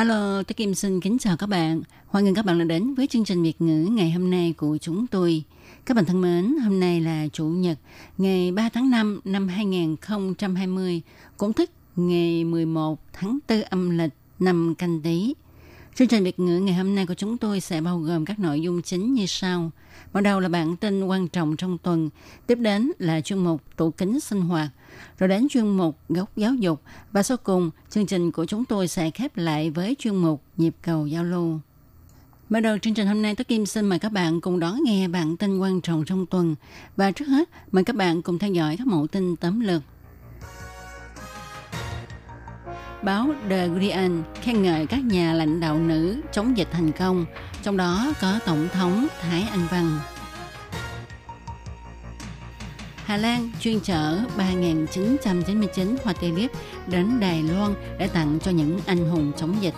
Hello, tôi Kim xin kính chào các bạn. Hoan nghênh các bạn đã đến với chương trình Việt ngữ ngày hôm nay của chúng tôi. Các bạn thân mến, hôm nay là Chủ nhật, ngày 3 tháng 5 năm 2020, cũng tức ngày 11 tháng 4 âm lịch năm canh tí. Chương trình Việt ngữ ngày hôm nay của chúng tôi sẽ bao gồm các nội dung chính như sau. Mở đầu là bản tin quan trọng trong tuần, tiếp đến là chuyên mục tủ kính sinh hoạt, rồi đến chuyên mục góc giáo dục và sau cùng chương trình của chúng tôi sẽ khép lại với chuyên mục nhịp cầu giao lưu. Mở đầu chương trình hôm nay, Tất Kim xin mời các bạn cùng đón nghe bản tin quan trọng trong tuần. Và trước hết, mời các bạn cùng theo dõi các mẫu tin tấm lược. Báo The Guardian khen ngợi các nhà lãnh đạo nữ chống dịch thành công, trong đó có Tổng thống Thái Anh Văn. Hà Lan chuyên chở 3.999 hoa tulip đến Đài Loan để tặng cho những anh hùng chống dịch.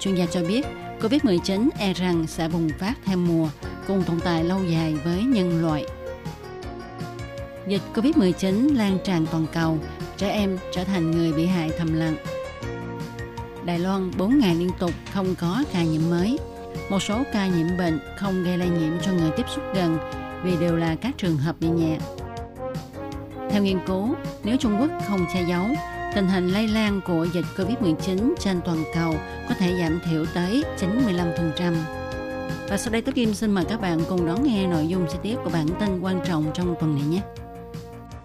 Chuyên gia cho biết, COVID-19 e rằng sẽ bùng phát theo mùa, cùng tồn tại lâu dài với nhân loại. Dịch COVID-19 lan tràn toàn cầu, trẻ em trở thành người bị hại thầm lặng. Đài Loan 4 ngày liên tục không có ca nhiễm mới. Một số ca nhiễm bệnh không gây lây nhiễm cho người tiếp xúc gần vì đều là các trường hợp bị nhẹ. Theo nghiên cứu, nếu Trung Quốc không che giấu, tình hình lây lan của dịch COVID-19 trên toàn cầu có thể giảm thiểu tới 95%. Và sau đây Tố Kim xin mời các bạn cùng đón nghe nội dung chi tiết của bản tin quan trọng trong tuần này nhé.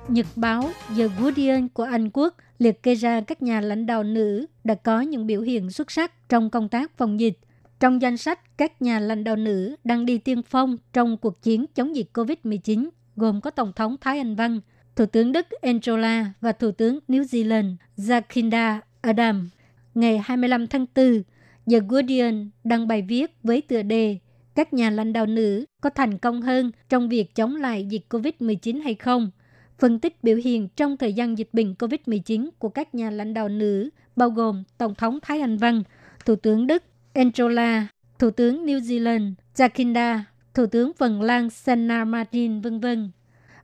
Nhật báo The Guardian của Anh Quốc liệt kê ra các nhà lãnh đạo nữ đã có những biểu hiện xuất sắc trong công tác phòng dịch. Trong danh sách các nhà lãnh đạo nữ đang đi tiên phong trong cuộc chiến chống dịch COVID-19 gồm có Tổng thống Thái Anh Văn, Thủ tướng Đức Angela và Thủ tướng New Zealand Jacinda Ardern. Ngày 25 tháng 4, The Guardian đăng bài viết với tựa đề Các nhà lãnh đạo nữ có thành công hơn trong việc chống lại dịch COVID-19 hay không? Phân tích biểu hiện trong thời gian dịch bệnh COVID-19 của các nhà lãnh đạo nữ bao gồm Tổng thống Thái Anh Văn, Thủ tướng Đức Angela, Thủ tướng New Zealand Jacinda, Thủ tướng Phần Lan Sanna Marin, v.v.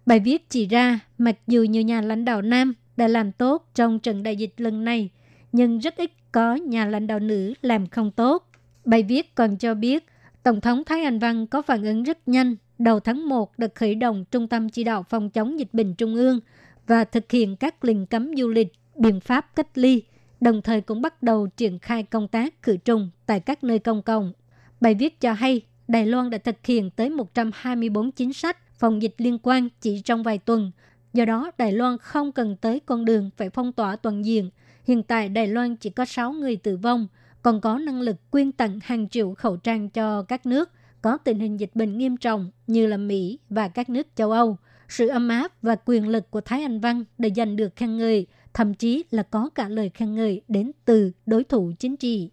Bài viết chỉ ra, mặc dù nhiều nhà lãnh đạo nam đã làm tốt trong trận đại dịch lần này, nhưng rất ít có nhà lãnh đạo nữ làm không tốt. Bài viết còn cho biết, Tổng thống Thái Anh Văn có phản ứng rất nhanh. Đầu tháng 1 đã khởi động Trung tâm Chỉ đạo Phòng chống dịch bệnh Trung ương và thực hiện các lệnh cấm du lịch, biện pháp cách ly, đồng thời cũng bắt đầu triển khai công tác khử trùng tại các nơi công cộng. Bài viết cho hay, Đài Loan đã thực hiện tới 124 chính sách phòng dịch liên quan chỉ trong vài tuần. Do đó, Đài Loan không cần tới con đường phải phong tỏa toàn diện. Hiện tại Đài Loan chỉ có 6 người tử vong, còn có năng lực quyên tặng hàng triệu khẩu trang cho các nước có tình hình dịch bệnh nghiêm trọng như là Mỹ và các nước châu Âu. Sự ấm áp và quyền lực của Thái Anh Văn để giành được khen ngợi, thậm chí là có cả lời khen ngợi đến từ đối thủ chính trị.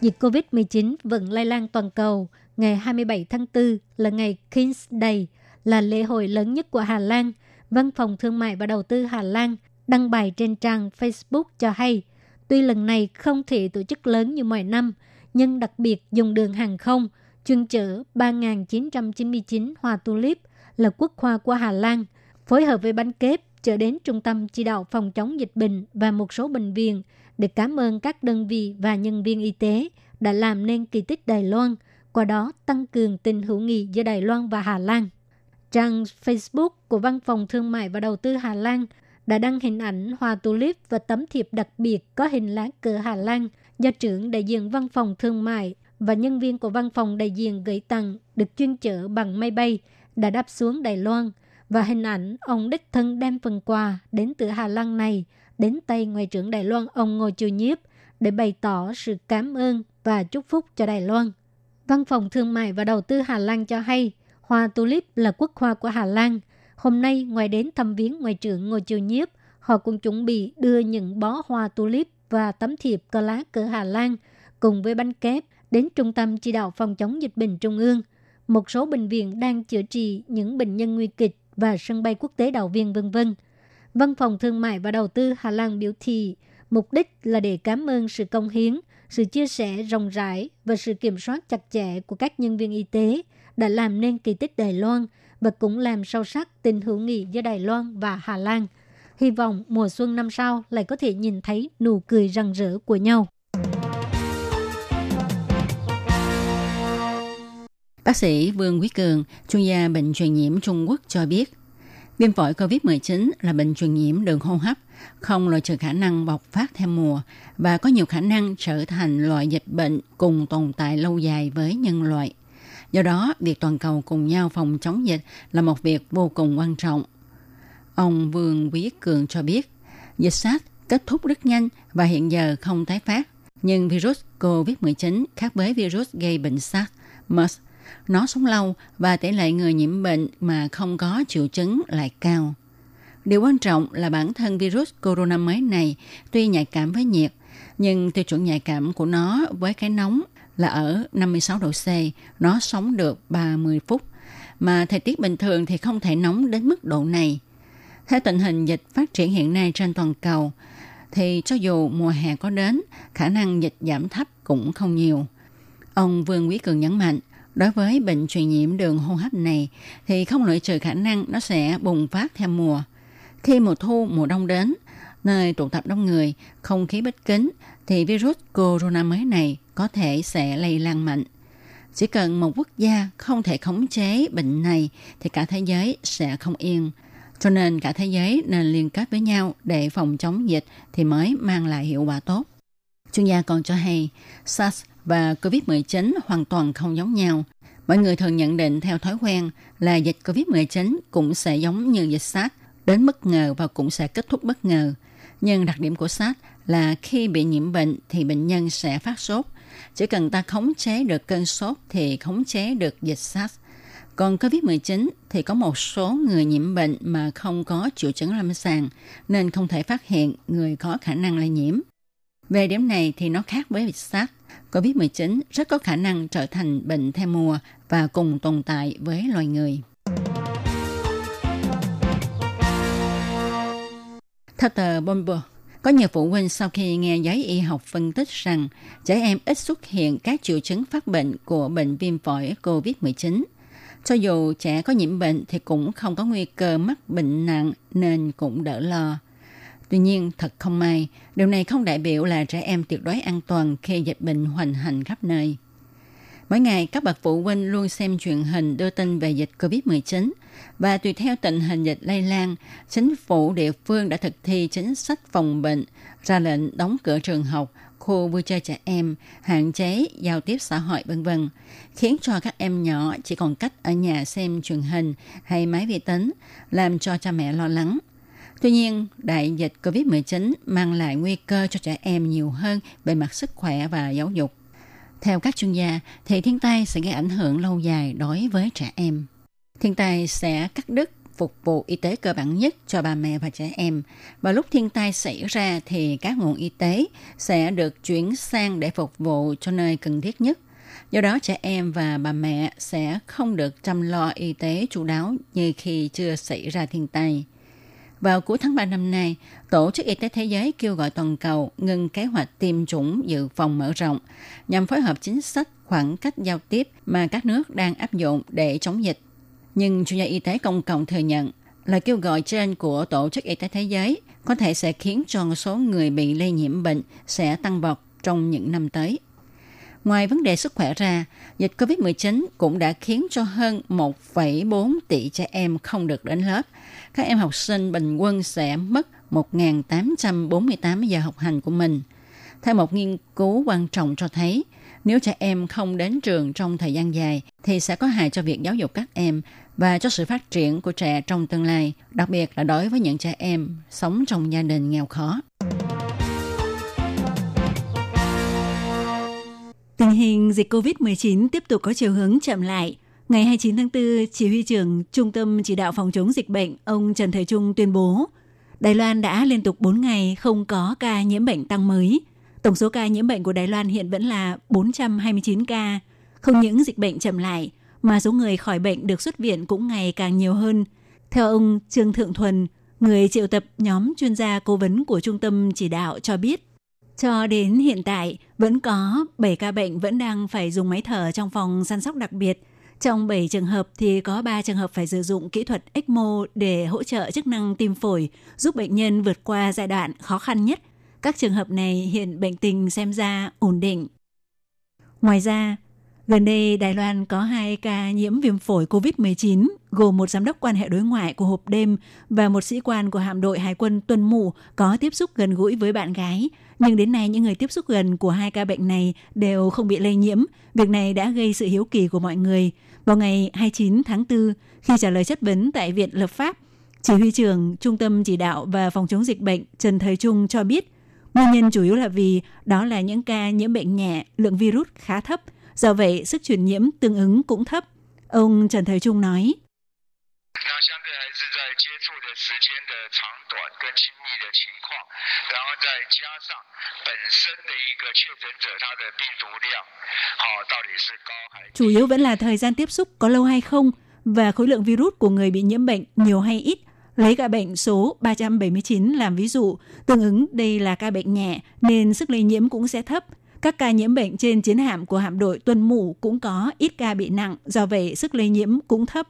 Dịch COVID-19 vẫn lây lan toàn cầu. Ngày 27 tháng 4 là ngày King's Day, là lễ hội lớn nhất của Hà Lan. Văn phòng Thương mại và Đầu tư Hà Lan đăng bài trên trang Facebook cho hay, tuy lần này không thể tổ chức lớn như mọi năm, nhưng đặc biệt dùng đường hàng không chuyên chở 3.999 hoa tulip là quốc hoa của Hà Lan, phối hợp với bánh kép chở đến Trung tâm Chỉ đạo Phòng chống dịch bệnh và một số bệnh viện để cảm ơn các đơn vị và nhân viên y tế đã làm nên kỳ tích Đài Loan, qua đó tăng cường tình hữu nghị giữa Đài Loan và Hà Lan. Trang Facebook của Văn phòng Thương mại và Đầu tư Hà Lan đã đăng hình ảnh hoa tulip và tấm thiệp đặc biệt có hình lá cờ Hà Lan do trưởng đại diện Văn phòng Thương mại và nhân viên của Văn phòng đại diện gửi tặng được chuyên chở bằng máy bay đã đáp xuống Đài Loan và hình ảnh ông đích thân đem phần quà đến từ Hà Lan này đến tay Ngoại trưởng Đài Loan ông Ngô Chiêu Nhiếp để bày tỏ sự cảm ơn và chúc phúc cho Đài Loan. Văn phòng Thương mại và Đầu tư Hà Lan cho hay, hoa tulip là quốc hoa của Hà Lan. Hôm nay, ngoài đến thăm viếng ngoại trưởng Ngô Chiêu Nhiếp, họ cũng chuẩn bị đưa những bó hoa tulip và tấm thiệp cờ lá cờ Hà Lan cùng với bánh kép đến Trung tâm Chỉ đạo Phòng chống dịch bệnh Trung ương. Một số bệnh viện đang chữa trị những bệnh nhân nguy kịch và sân bay quốc tế Đào Viên vân vân. Văn phòng Thương mại và Đầu tư Hà Lan biểu thị mục đích là để cảm ơn sự công hiến, sự chia sẻ rộng rãi và sự kiểm soát chặt chẽ của các nhân viên y tế đã làm nên kỳ tích Đài Loan và cũng làm sâu sắc tình hữu nghị giữa Đài Loan và Hà Lan. Hy vọng mùa xuân năm sau lại có thể nhìn thấy nụ cười rạng rỡ của nhau. Bác sĩ Vương Quý Cường, chuyên gia bệnh truyền nhiễm Trung Quốc cho biết, viêm phổi COVID-19 là bệnh truyền nhiễm đường hô hấp, không loại trừ khả năng bộc phát theo mùa và có nhiều khả năng trở thành loại dịch bệnh cùng tồn tại lâu dài với nhân loại. Do đó, việc toàn cầu cùng nhau phòng chống dịch là một việc vô cùng quan trọng. Ông Vương Quý Cường cho biết, dịch SARS kết thúc rất nhanh và hiện giờ không tái phát. Nhưng virus COVID-19 khác với virus gây bệnh SARS, MERS nó sống lâu và tỷ lệ người nhiễm bệnh mà không có triệu chứng lại cao. Điều quan trọng là bản thân virus corona mới này tuy nhạy cảm với nhiệt, nhưng tiêu chuẩn nhạy cảm của nó với cái nóng là ở 56 độ C, nó sống được 30 phút. Mà thời tiết bình thường thì không thể nóng đến mức độ này. Theo tình hình dịch phát triển hiện nay trên toàn cầu, thì cho dù mùa hè có đến, khả năng dịch giảm thấp cũng không nhiều. Ông Vương Quý Cường nhấn mạnh, Đối với bệnh truyền nhiễm đường hô hấp này thì không loại trừ khả năng nó sẽ bùng phát theo mùa. Khi mùa thu, mùa đông đến, nơi tụ tập đông người, không khí bất kính thì virus corona mới này có thể sẽ lây lan mạnh. Chỉ cần một quốc gia không thể khống chế bệnh này thì cả thế giới sẽ không yên. Cho nên cả thế giới nên liên kết với nhau để phòng chống dịch thì mới mang lại hiệu quả tốt. Chuyên gia còn cho hay SARS và COVID-19 hoàn toàn không giống nhau. Mọi người thường nhận định theo thói quen là dịch COVID-19 cũng sẽ giống như dịch SARS, đến bất ngờ và cũng sẽ kết thúc bất ngờ. Nhưng đặc điểm của SARS là khi bị nhiễm bệnh thì bệnh nhân sẽ phát sốt. Chỉ cần ta khống chế được cơn sốt thì khống chế được dịch SARS. Còn COVID-19 thì có một số người nhiễm bệnh mà không có triệu chứng lâm sàng nên không thể phát hiện người có khả năng lây nhiễm. Về điểm này thì nó khác với dịch SARS. COVID-19 rất có khả năng trở thành bệnh theo mùa và cùng tồn tại với loài người. Theo tờ Bloomberg, có nhiều phụ huynh sau khi nghe giấy y học phân tích rằng trẻ em ít xuất hiện các triệu chứng phát bệnh của bệnh viêm phổi COVID-19. Cho dù trẻ có nhiễm bệnh thì cũng không có nguy cơ mắc bệnh nặng nên cũng đỡ lo. Tuy nhiên, thật không may, điều này không đại biểu là trẻ em tuyệt đối an toàn khi dịch bệnh hoành hành khắp nơi. Mỗi ngày, các bậc phụ huynh luôn xem truyền hình đưa tin về dịch COVID-19 và tùy theo tình hình dịch lây lan, chính phủ địa phương đã thực thi chính sách phòng bệnh, ra lệnh đóng cửa trường học, khu vui chơi trẻ em, hạn chế giao tiếp xã hội vân vân, khiến cho các em nhỏ chỉ còn cách ở nhà xem truyền hình hay máy vi tính, làm cho cha mẹ lo lắng. Tuy nhiên, đại dịch COVID-19 mang lại nguy cơ cho trẻ em nhiều hơn về mặt sức khỏe và giáo dục. Theo các chuyên gia, thì thiên tai sẽ gây ảnh hưởng lâu dài đối với trẻ em. Thiên tai sẽ cắt đứt phục vụ y tế cơ bản nhất cho bà mẹ và trẻ em. Và lúc thiên tai xảy ra thì các nguồn y tế sẽ được chuyển sang để phục vụ cho nơi cần thiết nhất. Do đó trẻ em và bà mẹ sẽ không được chăm lo y tế chú đáo như khi chưa xảy ra thiên tai. Vào cuối tháng 3 năm nay, Tổ chức Y tế Thế giới kêu gọi toàn cầu ngừng kế hoạch tiêm chủng dự phòng mở rộng nhằm phối hợp chính sách khoảng cách giao tiếp mà các nước đang áp dụng để chống dịch. Nhưng chuyên gia y tế công cộng thừa nhận lời kêu gọi trên của Tổ chức Y tế Thế giới có thể sẽ khiến cho số người bị lây nhiễm bệnh sẽ tăng vọt trong những năm tới. Ngoài vấn đề sức khỏe ra, dịch COVID-19 cũng đã khiến cho hơn 1,4 tỷ trẻ em không được đến lớp. Các em học sinh bình quân sẽ mất 1.848 giờ học hành của mình. Theo một nghiên cứu quan trọng cho thấy, nếu trẻ em không đến trường trong thời gian dài thì sẽ có hại cho việc giáo dục các em và cho sự phát triển của trẻ trong tương lai, đặc biệt là đối với những trẻ em sống trong gia đình nghèo khó. Hình dịch COVID-19 tiếp tục có chiều hướng chậm lại. Ngày 29 tháng 4, Chỉ huy trưởng Trung tâm Chỉ đạo Phòng chống dịch bệnh, ông Trần Thời Trung tuyên bố, Đài Loan đã liên tục 4 ngày không có ca nhiễm bệnh tăng mới. Tổng số ca nhiễm bệnh của Đài Loan hiện vẫn là 429 ca. Không những dịch bệnh chậm lại, mà số người khỏi bệnh được xuất viện cũng ngày càng nhiều hơn. Theo ông Trương Thượng Thuần, người triệu tập nhóm chuyên gia cố vấn của Trung tâm Chỉ đạo cho biết, cho đến hiện tại, vẫn có 7 ca bệnh vẫn đang phải dùng máy thở trong phòng săn sóc đặc biệt. Trong 7 trường hợp thì có 3 trường hợp phải sử dụng kỹ thuật ECMO để hỗ trợ chức năng tim phổi, giúp bệnh nhân vượt qua giai đoạn khó khăn nhất. Các trường hợp này hiện bệnh tình xem ra ổn định. Ngoài ra, Gần đây, Đài Loan có hai ca nhiễm viêm phổi COVID-19, gồm một giám đốc quan hệ đối ngoại của hộp đêm và một sĩ quan của hạm đội Hải quân tuần mù có tiếp xúc gần gũi với bạn gái. Nhưng đến nay, những người tiếp xúc gần của hai ca bệnh này đều không bị lây nhiễm. Việc này đã gây sự hiếu kỳ của mọi người. Vào ngày 29 tháng 4, khi trả lời chất vấn tại Viện Lập pháp, chỉ huy trưởng Trung tâm Chỉ đạo và Phòng chống dịch bệnh Trần Thời Trung cho biết, nguyên nhân chủ yếu là vì đó là những ca nhiễm bệnh nhẹ, lượng virus khá thấp – Do vậy, sức truyền nhiễm tương ứng cũng thấp. Ông Trần Thời Trung nói. Chủ yếu vẫn là thời gian tiếp xúc có lâu hay không và khối lượng virus của người bị nhiễm bệnh nhiều hay ít. Lấy ca bệnh số 379 làm ví dụ, tương ứng đây là ca bệnh nhẹ nên sức lây nhiễm cũng sẽ thấp. Các ca nhiễm bệnh trên chiến hạm của hạm đội tuần Mũ cũng có ít ca bị nặng, do vậy sức lây nhiễm cũng thấp.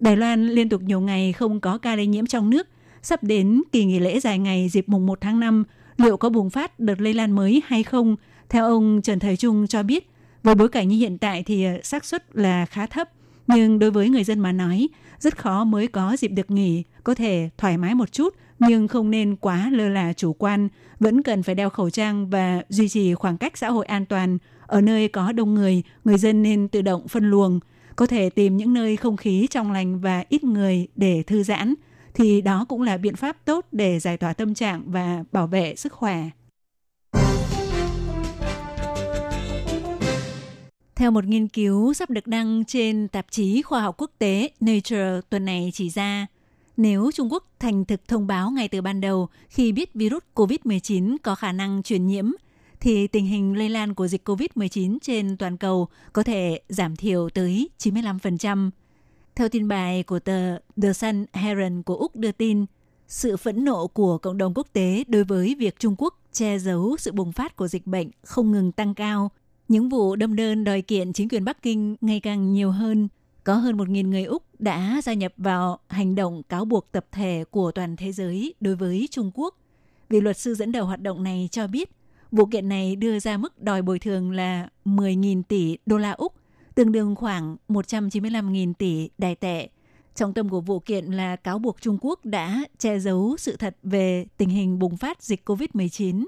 Đài Loan liên tục nhiều ngày không có ca lây nhiễm trong nước. Sắp đến kỳ nghỉ lễ dài ngày dịp mùng 1 tháng 5, liệu có bùng phát đợt lây lan mới hay không? Theo ông Trần Thời Trung cho biết, với bối cảnh như hiện tại thì ờ, xác suất là khá thấp. Nhưng đối với người dân mà nói, rất khó mới có dịp được nghỉ, có thể thoải mái một chút – nhưng không nên quá lơ là chủ quan, vẫn cần phải đeo khẩu trang và duy trì khoảng cách xã hội an toàn. Ở nơi có đông người, người dân nên tự động phân luồng, có thể tìm những nơi không khí trong lành và ít người để thư giãn, thì đó cũng là biện pháp tốt để giải tỏa tâm trạng và bảo vệ sức khỏe. Theo một nghiên cứu sắp được đăng trên tạp chí khoa học quốc tế Nature tuần này chỉ ra, nếu Trung Quốc thành thực thông báo ngay từ ban đầu khi biết virus COVID-19 có khả năng truyền nhiễm, thì tình hình lây lan của dịch COVID-19 trên toàn cầu có thể giảm thiểu tới 95%. Theo tin bài của tờ The Sun Herald của Úc đưa tin, sự phẫn nộ của cộng đồng quốc tế đối với việc Trung Quốc che giấu sự bùng phát của dịch bệnh không ngừng tăng cao. Những vụ đâm đơn đòi kiện chính quyền Bắc Kinh ngày càng nhiều hơn có hơn 1.000 người Úc đã gia nhập vào hành động cáo buộc tập thể của toàn thế giới đối với Trung Quốc. Vì luật sư dẫn đầu hoạt động này cho biết, vụ kiện này đưa ra mức đòi bồi thường là 10.000 tỷ đô la Úc, tương đương khoảng 195.000 tỷ đài tệ. Trọng tâm của vụ kiện là cáo buộc Trung Quốc đã che giấu sự thật về tình hình bùng phát dịch COVID-19.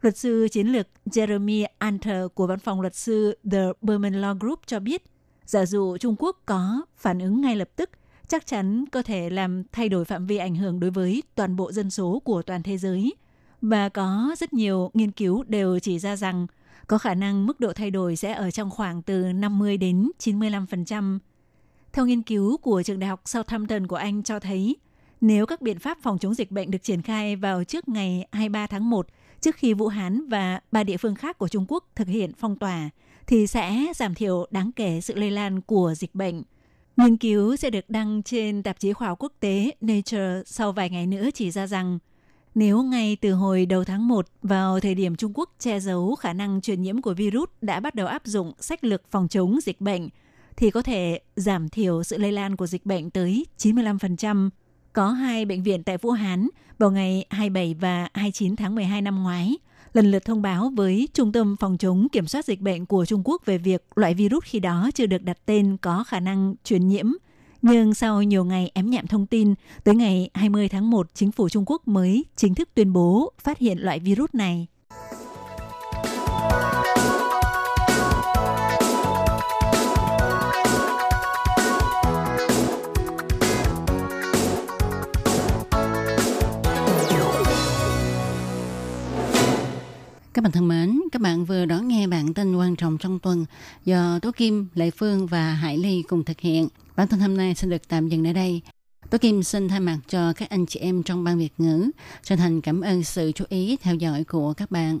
Luật sư chiến lược Jeremy Anter của văn phòng luật sư The Berman Law Group cho biết – Giả dụ Trung Quốc có phản ứng ngay lập tức, chắc chắn có thể làm thay đổi phạm vi ảnh hưởng đối với toàn bộ dân số của toàn thế giới. Và có rất nhiều nghiên cứu đều chỉ ra rằng có khả năng mức độ thay đổi sẽ ở trong khoảng từ 50 đến 95%. Theo nghiên cứu của trường đại học Southampton của Anh cho thấy, nếu các biện pháp phòng chống dịch bệnh được triển khai vào trước ngày 23 tháng 1, trước khi Vũ Hán và ba địa phương khác của Trung Quốc thực hiện phong tỏa, thì sẽ giảm thiểu đáng kể sự lây lan của dịch bệnh. Nghiên cứu sẽ được đăng trên tạp chí khoa học quốc tế Nature sau vài ngày nữa chỉ ra rằng nếu ngay từ hồi đầu tháng 1 vào thời điểm Trung Quốc che giấu khả năng truyền nhiễm của virus đã bắt đầu áp dụng sách lược phòng chống dịch bệnh, thì có thể giảm thiểu sự lây lan của dịch bệnh tới 95%. Có hai bệnh viện tại Vũ Hán vào ngày 27 và 29 tháng 12 năm ngoái, lần lượt thông báo với Trung tâm Phòng chống Kiểm soát Dịch bệnh của Trung Quốc về việc loại virus khi đó chưa được đặt tên có khả năng truyền nhiễm. Nhưng sau nhiều ngày ém nhẹm thông tin, tới ngày 20 tháng 1, chính phủ Trung Quốc mới chính thức tuyên bố phát hiện loại virus này. Các bạn thân mến, các bạn vừa đón nghe bản tin quan trọng trong tuần do Tố Kim, Lệ Phương và Hải Ly cùng thực hiện. Bản tin hôm nay xin được tạm dừng ở đây. Tố Kim xin thay mặt cho các anh chị em trong ban Việt ngữ, chân thành cảm ơn sự chú ý theo dõi của các bạn.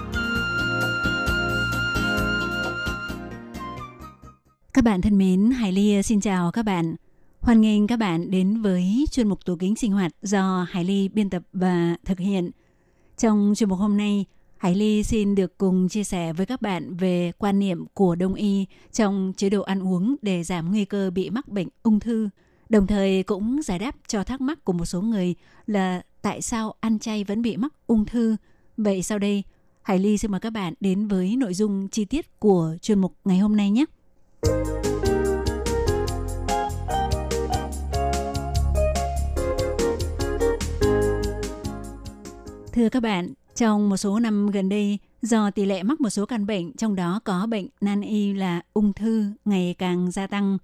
Các bạn thân mến, Hải Ly xin chào các bạn. Hoan nghênh các bạn đến với chuyên mục tủ kính sinh hoạt do Hải Ly biên tập và thực hiện. Trong chuyên mục hôm nay, Hải Ly xin được cùng chia sẻ với các bạn về quan niệm của Đông y trong chế độ ăn uống để giảm nguy cơ bị mắc bệnh ung thư. Đồng thời cũng giải đáp cho thắc mắc của một số người là tại sao ăn chay vẫn bị mắc ung thư. Vậy sau đây, Hải Ly xin mời các bạn đến với nội dung chi tiết của chuyên mục ngày hôm nay nhé. Thưa các bạn, trong một số năm gần đây, do tỷ lệ mắc một số căn bệnh, trong đó có bệnh nan y là ung thư ngày càng gia tăng.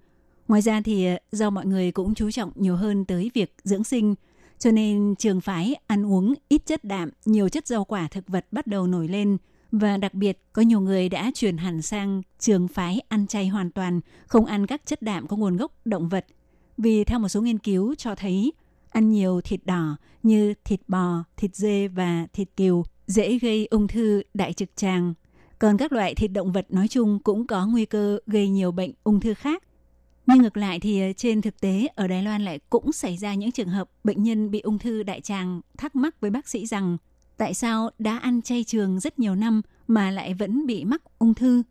Ngoài ra thì ờ, do mọi người cũng chú trọng nhiều hơn tới việc dưỡng sinh, cho nên trường phái ăn uống ít chất đạm, nhiều chất rau quả thực vật bắt đầu nổi lên và đặc biệt có nhiều người đã chuyển hẳn sang trường phái ăn chay hoàn toàn, không ăn các chất đạm có nguồn gốc động vật. Vì theo một số nghiên cứu cho thấy ăn nhiều thịt đỏ như thịt bò, thịt dê và thịt cừu dễ gây ung thư đại trực tràng. Còn các loại thịt động vật nói chung cũng có nguy cơ gây nhiều bệnh ung thư khác. Nhưng ngược lại thì ờ, trên thực tế ở Đài Loan lại cũng xảy ra những trường hợp bệnh nhân bị ung thư đại tràng thắc mắc với bác sĩ rằng tại sao đã ăn chay trường rất nhiều năm mà lại vẫn bị mắc ung thư.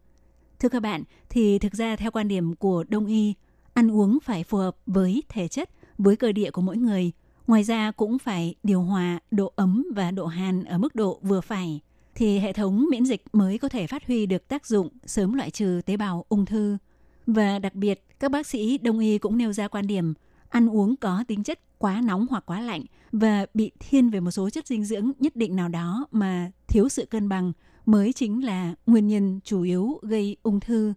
Thưa các bạn, thì thực ra theo quan điểm của Đông y, ăn uống phải phù hợp với thể chất, với cơ địa của mỗi người. Ngoài ra cũng phải điều hòa độ ấm và độ hàn ở mức độ vừa phải thì hệ thống miễn dịch mới có thể phát huy được tác dụng sớm loại trừ tế bào ung thư. Và đặc biệt, các bác sĩ đông y cũng nêu ra quan điểm ăn uống có tính chất quá nóng hoặc quá lạnh và bị thiên về một số chất dinh dưỡng nhất định nào đó mà thiếu sự cân bằng mới chính là nguyên nhân chủ yếu gây ung thư.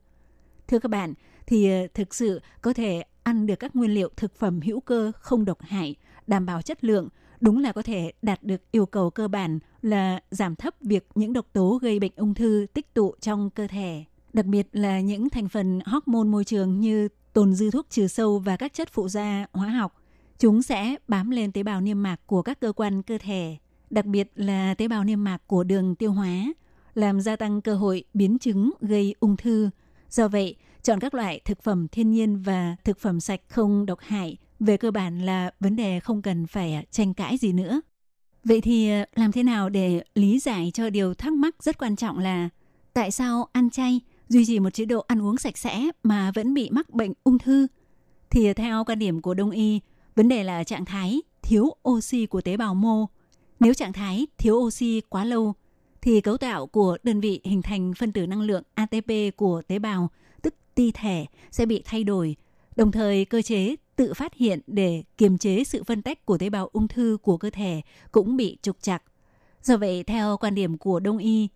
Thưa các bạn, thì ờ, thực sự có thể ăn được các nguyên liệu thực phẩm hữu cơ không độc hại, đảm bảo chất lượng, đúng là có thể đạt được yêu cầu cơ bản là giảm thấp việc những độc tố gây bệnh ung thư tích tụ trong cơ thể. Đặc biệt là những thành phần hormone môi trường như tồn dư thuốc trừ sâu và các chất phụ gia hóa học. Chúng sẽ bám lên tế bào niêm mạc của các cơ quan cơ thể, đặc biệt là tế bào niêm mạc của đường tiêu hóa, làm gia tăng cơ hội biến chứng gây ung thư. Do vậy, chọn các loại thực phẩm thiên nhiên và thực phẩm sạch không độc hại về cơ bản là vấn đề không cần phải à, tranh cãi gì nữa. Vậy thì à, làm thế nào để lý giải cho điều thắc mắc rất quan trọng là tại sao ăn chay duy trì một chế độ ăn uống sạch sẽ mà vẫn bị mắc bệnh ung thư? Thì theo quan điểm của Đông y, vấn đề là trạng thái thiếu oxy của tế bào mô. Nếu trạng thái thiếu oxy quá lâu thì cấu tạo của đơn vị hình thành phân tử năng lượng ATP của tế bào, tức ti thể sẽ bị thay đổi. Đồng thời cơ chế tự phát hiện để kiềm chế sự phân tách của tế bào ung thư của cơ thể cũng bị trục trặc. Do vậy, theo quan điểm của Đông y,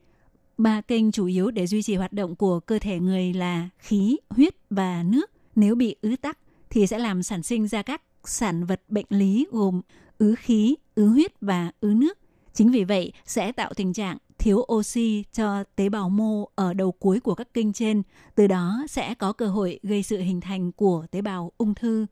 ba kênh chủ yếu để duy trì hoạt động của cơ thể người là khí, huyết và nước. Nếu bị ứ tắc thì sẽ làm sản sinh ra các sản vật bệnh lý gồm ứ khí, ứ huyết và ứ nước. Chính vì vậy sẽ tạo tình trạng thiếu oxy cho tế bào mô ở đầu cuối của các kinh trên, từ đó sẽ có cơ hội gây sự hình thành của tế bào ung thư.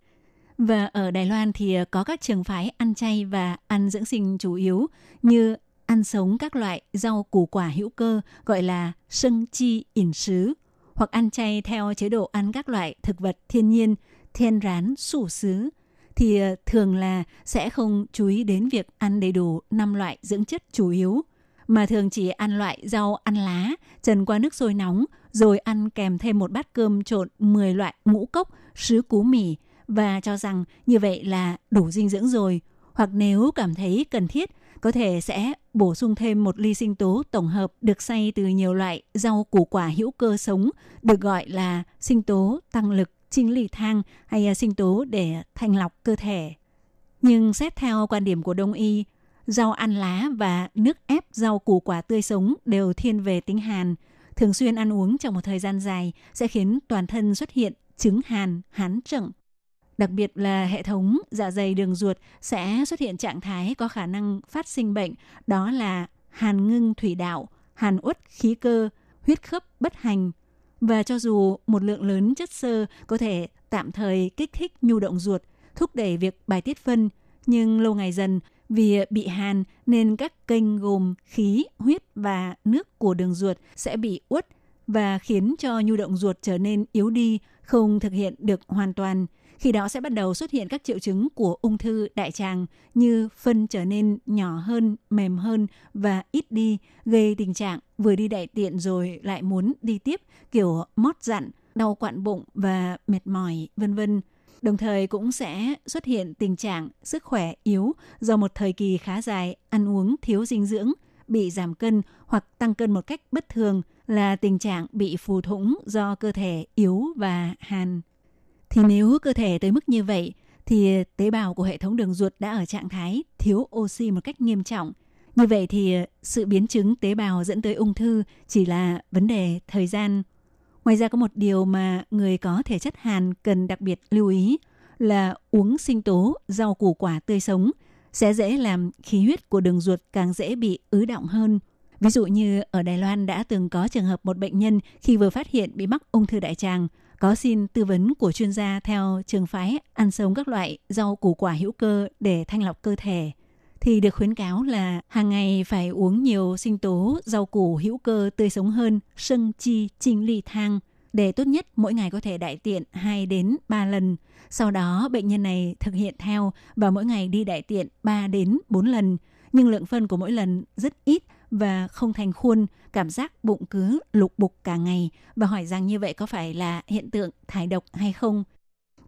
Và ở Đài Loan thì ờ, có các trường phái ăn chay và ăn dưỡng sinh chủ yếu như ăn sống các loại rau củ quả hữu cơ gọi là sân chi ỉn sứ, hoặc ăn chay theo chế độ ăn các loại thực vật thiên nhiên, thiên rán, sủ sứ, thì ờ, thường là sẽ không chú ý đến việc ăn đầy đủ 5 loại dưỡng chất chủ yếu, mà thường chỉ ăn loại rau ăn lá, trần qua nước sôi nóng, rồi ăn kèm thêm một bát cơm trộn 10 loại ngũ cốc, sứ cú mì và cho rằng như vậy là đủ dinh dưỡng rồi. Hoặc nếu cảm thấy cần thiết, có thể sẽ bổ sung thêm một ly sinh tố tổng hợp được xay từ nhiều loại rau củ quả hữu cơ sống, được gọi là sinh tố tăng lực, chinh lì thang hay à, sinh tố để thanh lọc cơ thể. Nhưng xét theo quan điểm của Đông y, rau ăn lá và nước ép rau củ quả tươi sống đều thiên về tính hàn. Thường xuyên ăn uống trong một thời gian dài sẽ khiến toàn thân xuất hiện chứng hàn, hán trợn. Đặc biệt là hệ thống dạ dày đường ruột sẽ xuất hiện trạng thái có khả năng phát sinh bệnh, đó là hàn ngưng thủy đạo, hàn uất khí cơ, huyết khớp bất hành. Và cho dù một lượng lớn chất xơ có thể tạm thời kích thích nhu động ruột, thúc đẩy việc bài tiết phân, nhưng lâu ngày dần vì bị hàn nên các kênh gồm khí, huyết và nước của đường ruột sẽ bị uất và khiến cho nhu động ruột trở nên yếu đi, không thực hiện được hoàn toàn. Khi đó sẽ bắt đầu xuất hiện các triệu chứng của ung thư đại tràng như phân trở nên nhỏ hơn, mềm hơn và ít đi, gây tình trạng vừa đi đại tiện rồi lại muốn đi tiếp, kiểu mót dặn, đau quặn bụng và mệt mỏi, vân vân. Đồng thời cũng sẽ xuất hiện tình trạng sức khỏe yếu do một thời kỳ khá dài ăn uống thiếu dinh dưỡng, bị giảm cân hoặc tăng cân một cách bất thường là tình trạng bị phù thủng do cơ thể yếu và hàn. Thì nếu cơ thể tới mức như vậy, thì tế bào của hệ thống đường ruột đã ở trạng thái thiếu oxy một cách nghiêm trọng. Như vậy thì sự biến chứng tế bào dẫn tới ung thư chỉ là vấn đề thời gian. Ngoài ra có một điều mà người có thể chất hàn cần đặc biệt lưu ý là uống sinh tố, rau củ quả tươi sống sẽ dễ làm khí huyết của đường ruột càng dễ bị ứ động hơn. Ví dụ như ở Đài Loan đã từng có trường hợp một bệnh nhân khi vừa phát hiện bị mắc ung thư đại tràng có xin tư vấn của chuyên gia theo trường phái ăn sống các loại rau củ quả hữu cơ để thanh lọc cơ thể thì được khuyến cáo là hàng ngày phải uống nhiều sinh tố rau củ hữu cơ tươi sống hơn sân chi trinh ly thang để tốt nhất mỗi ngày có thể đại tiện 2 đến 3 lần. Sau đó bệnh nhân này thực hiện theo và mỗi ngày đi đại tiện 3 đến 4 lần, nhưng lượng phân của mỗi lần rất ít và không thành khuôn, cảm giác bụng cứ lục bục cả ngày và hỏi rằng như vậy có phải là hiện tượng thải độc hay không.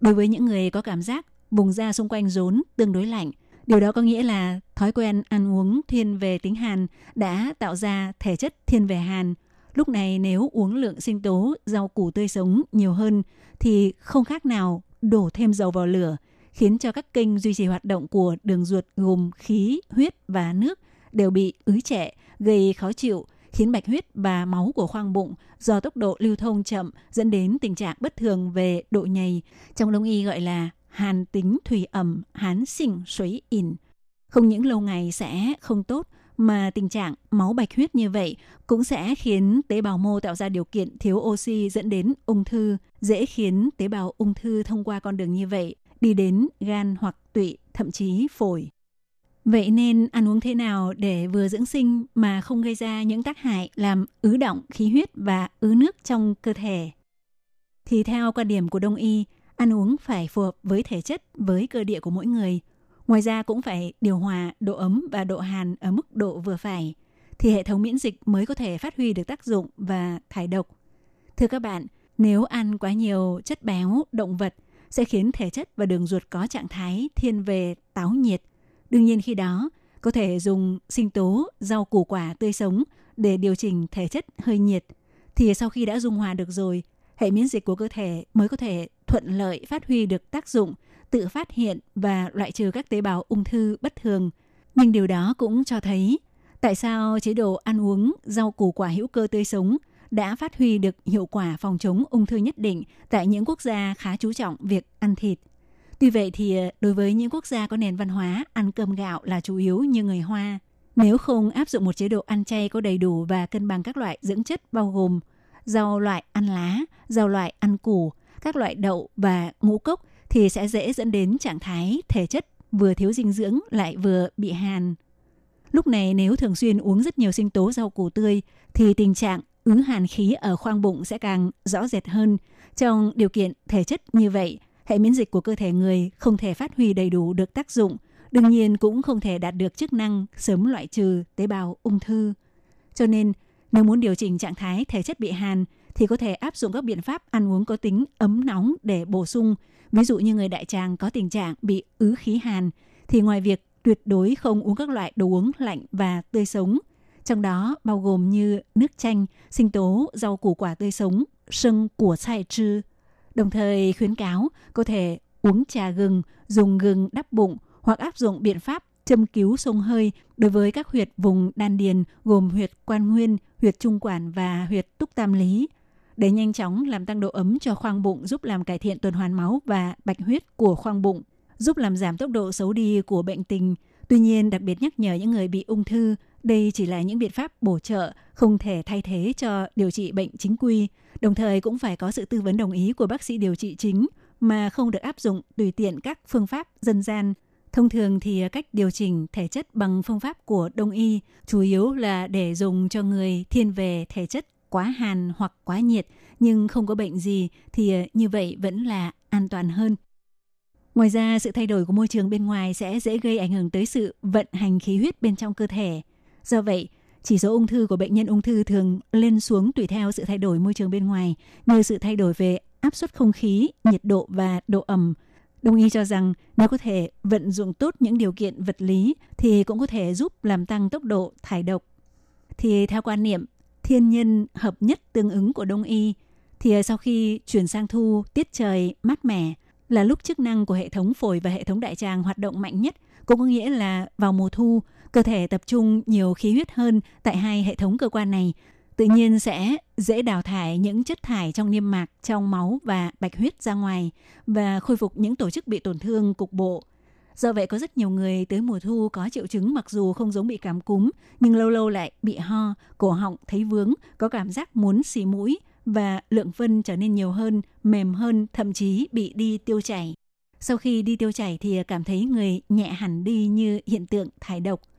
Đối với những người có cảm giác vùng da xung quanh rốn tương đối lạnh, điều đó có nghĩa là thói quen ăn uống thiên về tính hàn đã tạo ra thể chất thiên về hàn. Lúc này nếu uống lượng sinh tố, rau củ tươi sống nhiều hơn thì không khác nào đổ thêm dầu vào lửa, khiến cho các kênh duy trì hoạt động của đường ruột gồm khí, huyết và nước đều bị ứ trệ gây khó chịu, khiến bạch huyết và máu của khoang bụng do tốc độ lưu thông chậm dẫn đến tình trạng bất thường về độ nhầy, trong đông y gọi là hàn tính thủy ẩm, hán sinh suối ỉn. Không những lâu ngày sẽ không tốt, mà tình trạng máu bạch huyết như vậy cũng sẽ khiến tế bào mô tạo ra điều kiện thiếu oxy dẫn đến ung thư, dễ khiến tế bào ung thư thông qua con đường như vậy đi đến gan hoặc tụy, thậm chí phổi. Vậy nên ăn uống thế nào để vừa dưỡng sinh mà không gây ra những tác hại làm ứ động khí huyết và ứ nước trong cơ thể? Thì theo quan điểm của Đông y, ăn uống phải phù hợp với thể chất, với cơ địa của mỗi người. Ngoài ra cũng phải điều hòa độ ấm và độ hàn ở mức độ vừa phải, thì hệ thống miễn dịch mới có thể phát huy được tác dụng và thải độc. Thưa các bạn, nếu ăn quá nhiều chất béo, động vật sẽ khiến thể chất và đường ruột có trạng thái thiên về táo nhiệt – Đương nhiên khi đó, có thể dùng sinh tố, rau củ quả tươi sống để điều chỉnh thể chất hơi nhiệt. Thì sau khi đã dung hòa được rồi, hệ miễn dịch của cơ thể mới có thể thuận lợi phát huy được tác dụng, tự phát hiện và loại trừ các tế bào ung thư bất thường. Nhưng điều đó cũng cho thấy tại sao chế độ ăn uống rau củ quả hữu cơ tươi sống đã phát huy được hiệu quả phòng chống ung thư nhất định tại những quốc gia khá chú trọng việc ăn thịt. Tuy vậy thì ờ, đối với những quốc gia có nền văn hóa ăn cơm gạo là chủ yếu như người Hoa, nếu không áp dụng một chế độ ăn chay có đầy đủ và cân bằng các loại dưỡng chất bao gồm rau loại ăn lá, rau loại ăn củ, các loại đậu và ngũ cốc thì sẽ dễ dẫn đến trạng thái thể chất vừa thiếu dinh dưỡng lại vừa bị hàn. Lúc này nếu thường xuyên uống rất nhiều sinh tố rau củ tươi thì tình trạng ứ hàn khí ở khoang bụng sẽ càng rõ rệt hơn. Trong điều kiện thể chất như vậy, hệ miễn dịch của cơ thể người không thể phát huy đầy đủ được tác dụng, đương nhiên cũng không thể đạt được chức năng sớm loại trừ tế bào ung thư. Cho nên, nếu muốn điều chỉnh trạng thái thể chất bị hàn thì có thể áp dụng các biện pháp ăn uống có tính ấm nóng để bổ sung. Ví dụ như người đại tràng có tình trạng bị ứ khí hàn thì ngoài việc tuyệt đối không uống các loại đồ uống lạnh và tươi sống, trong đó bao gồm như nước chanh, sinh tố, rau củ quả tươi sống, sân của xài trư. Đồng thời khuyến cáo có thể uống trà gừng, dùng gừng đắp bụng hoặc áp dụng biện pháp châm cứu sông hơi đối với các huyệt vùng đan điền gồm huyệt quan nguyên, huyệt trung quản và huyệt túc tam lý để nhanh chóng làm tăng độ ấm cho khoang bụng giúp làm cải thiện tuần hoàn máu và bạch huyết của khoang bụng, giúp làm giảm tốc độ xấu đi của bệnh tình. Tuy nhiên, đặc biệt nhắc nhở những người bị ung thư, đây chỉ là những biện pháp bổ trợ, không thể thay thế cho điều trị bệnh chính quy. Đồng thời cũng phải có sự tư vấn đồng ý của bác sĩ điều trị chính, mà không được áp dụng tùy tiện các phương pháp dân gian. Thông thường thì cách điều chỉnh thể chất bằng phương pháp của đông y chủ yếu là để dùng cho người thiên về thể chất quá hàn hoặc quá nhiệt nhưng không có bệnh gì thì như vậy vẫn là an toàn hơn. Ngoài ra, sự thay đổi của môi trường bên ngoài sẽ dễ gây ảnh hưởng tới sự vận hành khí huyết bên trong cơ thể. Do vậy, chỉ số ung thư của bệnh nhân ung thư thường lên xuống tùy theo sự thay đổi môi trường bên ngoài, như sự thay đổi về áp suất không khí, nhiệt độ và độ ẩm. Đồng ý cho rằng nếu có thể vận dụng tốt những điều kiện vật lý thì cũng có thể giúp làm tăng tốc độ thải độc. Thì theo quan niệm thiên nhân hợp nhất tương ứng của đông y thì sau khi chuyển sang thu tiết trời mát mẻ là lúc chức năng của hệ thống phổi và hệ thống đại tràng hoạt động mạnh nhất cũng có nghĩa là vào mùa thu cơ thể tập trung nhiều khí huyết hơn tại hai hệ thống cơ quan này tự nhiên sẽ dễ đào thải những chất thải trong niêm mạc, trong máu và bạch huyết ra ngoài và khôi phục những tổ chức bị tổn thương cục bộ Do vậy có rất nhiều người tới mùa thu có triệu chứng mặc dù không giống bị cảm cúm, nhưng lâu lâu lại bị ho, cổ họng thấy vướng, có cảm giác muốn xì mũi và lượng phân trở nên nhiều hơn, mềm hơn, thậm chí bị đi tiêu chảy. Sau khi đi tiêu chảy thì cảm thấy người nhẹ hẳn đi như hiện tượng thải độc –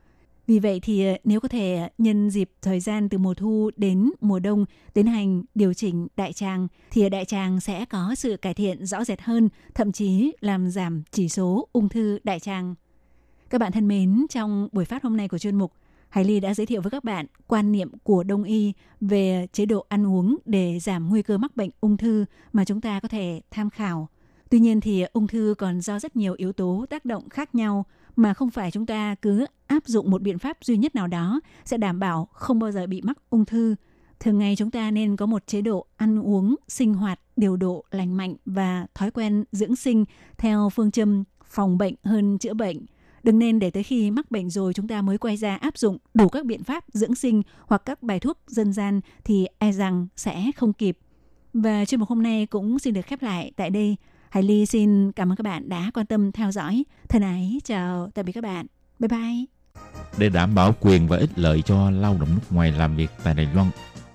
vì vậy thì ờ, nếu có thể ờ, nhân dịp thời gian từ mùa thu đến mùa đông tiến hành điều chỉnh đại tràng thì ờ, đại tràng sẽ có sự cải thiện rõ rệt hơn, thậm chí làm giảm chỉ số ung thư đại tràng. Các bạn thân mến, trong buổi phát hôm nay của chuyên mục, Hải Ly đã giới thiệu với các bạn quan niệm của Đông y về chế độ ăn uống để giảm nguy cơ mắc bệnh ung thư mà chúng ta có thể tham khảo. Tuy nhiên thì ung thư còn do rất nhiều yếu tố tác động khác nhau mà không phải chúng ta cứ áp dụng một biện pháp duy nhất nào đó sẽ đảm bảo không bao giờ bị mắc ung thư. Thường ngày chúng ta nên có một chế độ ăn uống, sinh hoạt điều độ lành mạnh và thói quen dưỡng sinh theo phương châm phòng bệnh hơn chữa bệnh. Đừng nên để tới khi mắc bệnh rồi chúng ta mới quay ra áp dụng đủ các biện pháp dưỡng sinh hoặc các bài thuốc dân gian thì e rằng sẽ không kịp. Và chuyên mục hôm nay cũng xin được khép lại tại đây. Hải Ly xin cảm ơn các bạn đã quan tâm theo dõi. Thân ái chào tạm biệt các bạn. Bye bye. Để đảm bảo quyền và ích lợi cho lao động nước ngoài làm việc tại Đài Loan,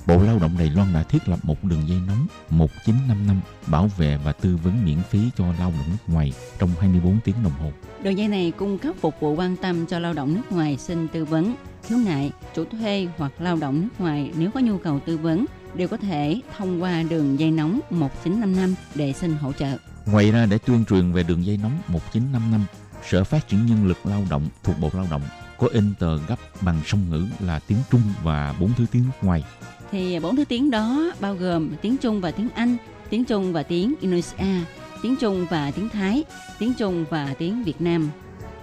Bộ Lao động Đài Loan đã thiết lập một đường dây nóng 1955 bảo vệ và tư vấn miễn phí cho lao động nước ngoài trong 24 tiếng đồng hồ. Đường dây này cung cấp phục vụ quan tâm cho lao động nước ngoài xin tư vấn, khiếu nại, chủ thuê hoặc lao động nước ngoài nếu có nhu cầu tư vấn đều có thể thông qua đường dây nóng 1955 để xin hỗ trợ. Ngoài ra để tuyên truyền về đường dây nóng 1955, Sở Phát triển Nhân lực Lao động thuộc Bộ Lao động có in tờ gấp bằng song ngữ là tiếng Trung và bốn thứ tiếng nước ngoài. Thì bốn thứ tiếng đó bao gồm tiếng Trung và tiếng Anh, tiếng Trung và tiếng Indonesia, tiếng Trung và tiếng Thái, tiếng Trung và tiếng Việt Nam.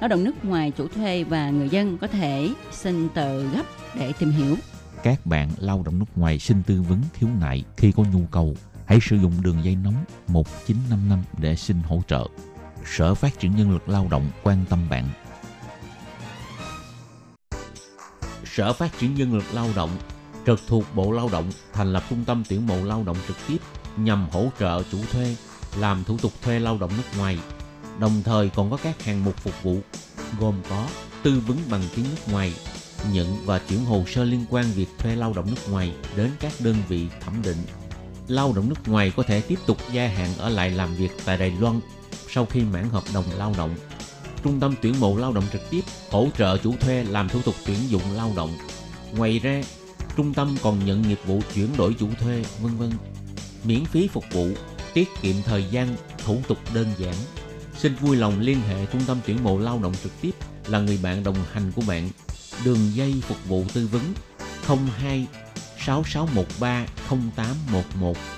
Lao động nước ngoài chủ thuê và người dân có thể xin tờ gấp để tìm hiểu. Các bạn lao động nước ngoài xin tư vấn khiếu nại khi có nhu cầu hãy sử dụng đường dây nóng 1955 để xin hỗ trợ. Sở Phát triển Nhân lực Lao động quan tâm bạn. Sở Phát triển Nhân lực Lao động trực thuộc Bộ Lao động thành lập trung tâm tuyển mộ lao động trực tiếp nhằm hỗ trợ chủ thuê làm thủ tục thuê lao động nước ngoài. Đồng thời còn có các hạng mục phục vụ gồm có tư vấn bằng tiếng nước ngoài, nhận và chuyển hồ sơ liên quan việc thuê lao động nước ngoài đến các đơn vị thẩm định lao động nước ngoài có thể tiếp tục gia hạn ở lại làm việc tại Đài Loan sau khi mãn hợp đồng lao động. Trung tâm tuyển mộ lao động trực tiếp hỗ trợ chủ thuê làm thủ tục tuyển dụng lao động. Ngoài ra, Trung tâm còn nhận nghiệp vụ chuyển đổi chủ thuê, vân vân. Miễn phí phục vụ, tiết kiệm thời gian, thủ tục đơn giản. Xin vui lòng liên hệ Trung tâm tuyển mộ lao động trực tiếp là người bạn đồng hành của bạn. Đường dây phục vụ tư vấn 02 6613 0811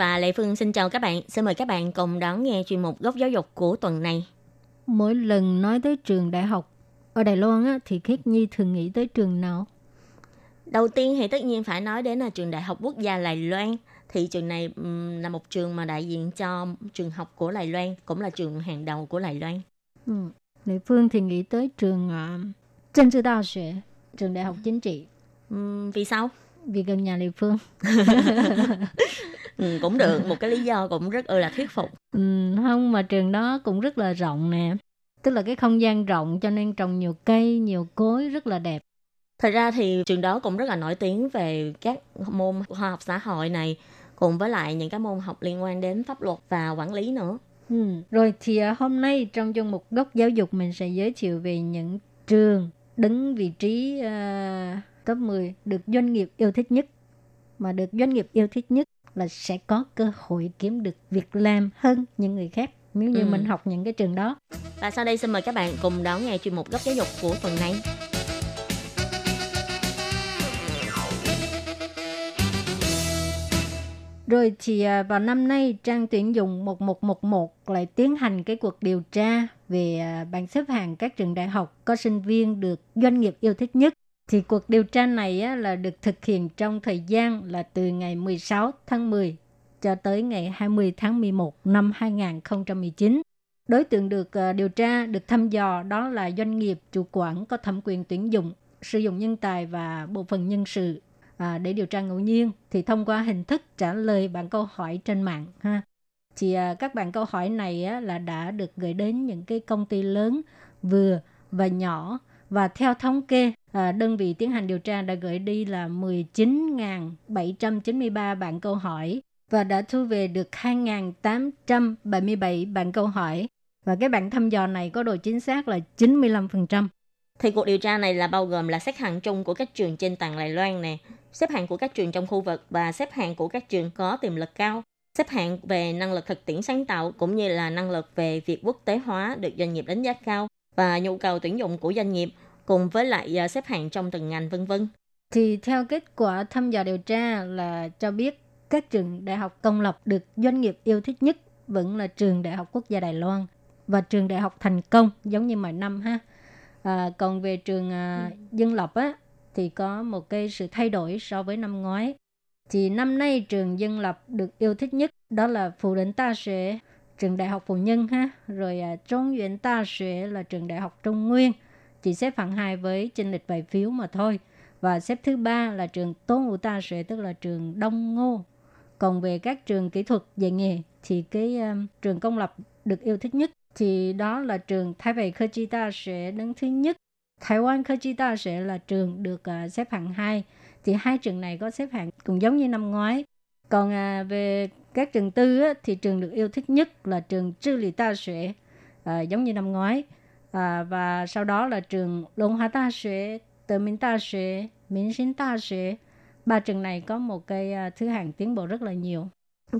Và Lệ Phương xin chào các bạn. Xin mời các bạn cùng đón nghe chuyên mục góc giáo dục của tuần này. Mỗi lần nói tới trường đại học ở Đài Loan á, thì Khiết Nhi thường nghĩ tới trường nào? Đầu tiên thì tất nhiên phải nói đến là trường Đại học Quốc gia Đài Loan. Thì trường này là một trường mà đại diện cho trường học của Đài Loan, cũng là trường hàng đầu của Đài Loan. Ừ. Lệ Phương thì nghĩ tới trường uh, Trân Sư Đại Học, trường đại học chính trị, Ừm, vì sao? vì gần nhà Lệ Phương. Ừ, cũng được, một cái lý do cũng rất là thuyết phục. Ừ, không mà trường đó cũng rất là rộng nè. Tức là cái không gian rộng cho nên trồng nhiều cây, nhiều cối rất là đẹp. Thật ra thì trường đó cũng rất là nổi tiếng về các môn khoa học xã hội này, cùng với lại những cái môn học liên quan đến pháp luật và quản lý nữa. Ừ. Rồi thì à, hôm nay trong chương mục góc giáo dục mình sẽ giới thiệu về những trường đứng vị trí à, top 10 được doanh nghiệp yêu thích nhất. Mà được doanh nghiệp yêu thích nhất là sẽ có cơ hội kiếm được việc làm hơn những người khác nếu như Ừ. mình học những cái trường đó. Và sau đây xin mời các bạn cùng đón nghe chuyên mục góc giáo dục của tuần này. Rồi thì à, vào năm nay trang tuyển dụng 1111 lại tiến hành cái cuộc điều tra về à, bảng xếp hạng các trường đại học có sinh viên được doanh nghiệp yêu thích nhất. Thì cuộc điều tra này á, là được thực hiện trong thời gian là từ ngày 16 tháng 10 cho tới ngày 20 tháng 11 năm 2019. Đối tượng được ờ, điều tra, được thăm dò đó là doanh nghiệp chủ quản có thẩm quyền tuyển dụng, sử dụng nhân tài và bộ phận nhân sự à, để điều tra ngẫu nhiên thì thông qua hình thức trả lời bạn câu hỏi trên mạng ha thì à, các bạn câu hỏi này á, là đã được gửi đến những cái công ty lớn vừa và nhỏ và theo thống kê à, đơn vị tiến hành điều tra đã gửi đi là 19.793 bạn câu hỏi và đã thu về được 2.877 bạn câu hỏi và cái bản thăm dò này có độ chính xác là 95%. Thì cuộc điều tra này là bao gồm là xếp hạng chung của các trường trên toàn Đài Loan nè, xếp hạng của các trường trong khu vực và xếp hạng của các trường có tiềm lực cao, xếp hạng về năng lực thực tiễn sáng tạo cũng như là năng lực về việc quốc tế hóa được doanh nghiệp đánh giá cao và nhu cầu tuyển dụng của doanh nghiệp cùng với lại à, xếp hạng trong từng ngành vân vân. Thì theo kết quả thăm dò điều tra là cho biết các trường đại học công lập được doanh nghiệp yêu thích nhất vẫn là trường Đại học Quốc gia Đài Loan và trường Đại học Thành Công giống như mọi năm ha. À, còn về trường à, dân lập á thì có một cái sự thay đổi so với năm ngoái. Thì năm nay trường dân lập được yêu thích nhất đó là Phụ Định Ta Sẽ trường đại học phụ nhân ha, rồi à, Trung Nguyên Đa Xuế là trường đại học Trung Nguyên, chỉ xếp hạng hai với trên lịch bài phiếu mà thôi. Và xếp thứ ba là trường Tôn Ngũ ta sẽ tức là trường Đông Ngô. Còn về các trường kỹ thuật dạy nghề thì cái um, trường công lập được yêu thích nhất thì đó là trường Thái Bắc Cơ Chi Đa Xuế đứng thứ nhất. Thái Quan Cơ Chi Đa Xuế là trường được uh, xếp hạng hai Thì hai trường này có xếp hạng cũng giống như năm ngoái. Còn à, về các trường tư á, thì trường được yêu thích nhất là trường Trư Lì Ta Xuế, à, giống như năm ngoái. À, và sau đó là trường Long Hoa Ta Xuế, Tờ Minh Ta Xuế, Minh Sinh Ta Xuế. Ba trường này có một cái à, thứ hạng tiến bộ rất là nhiều.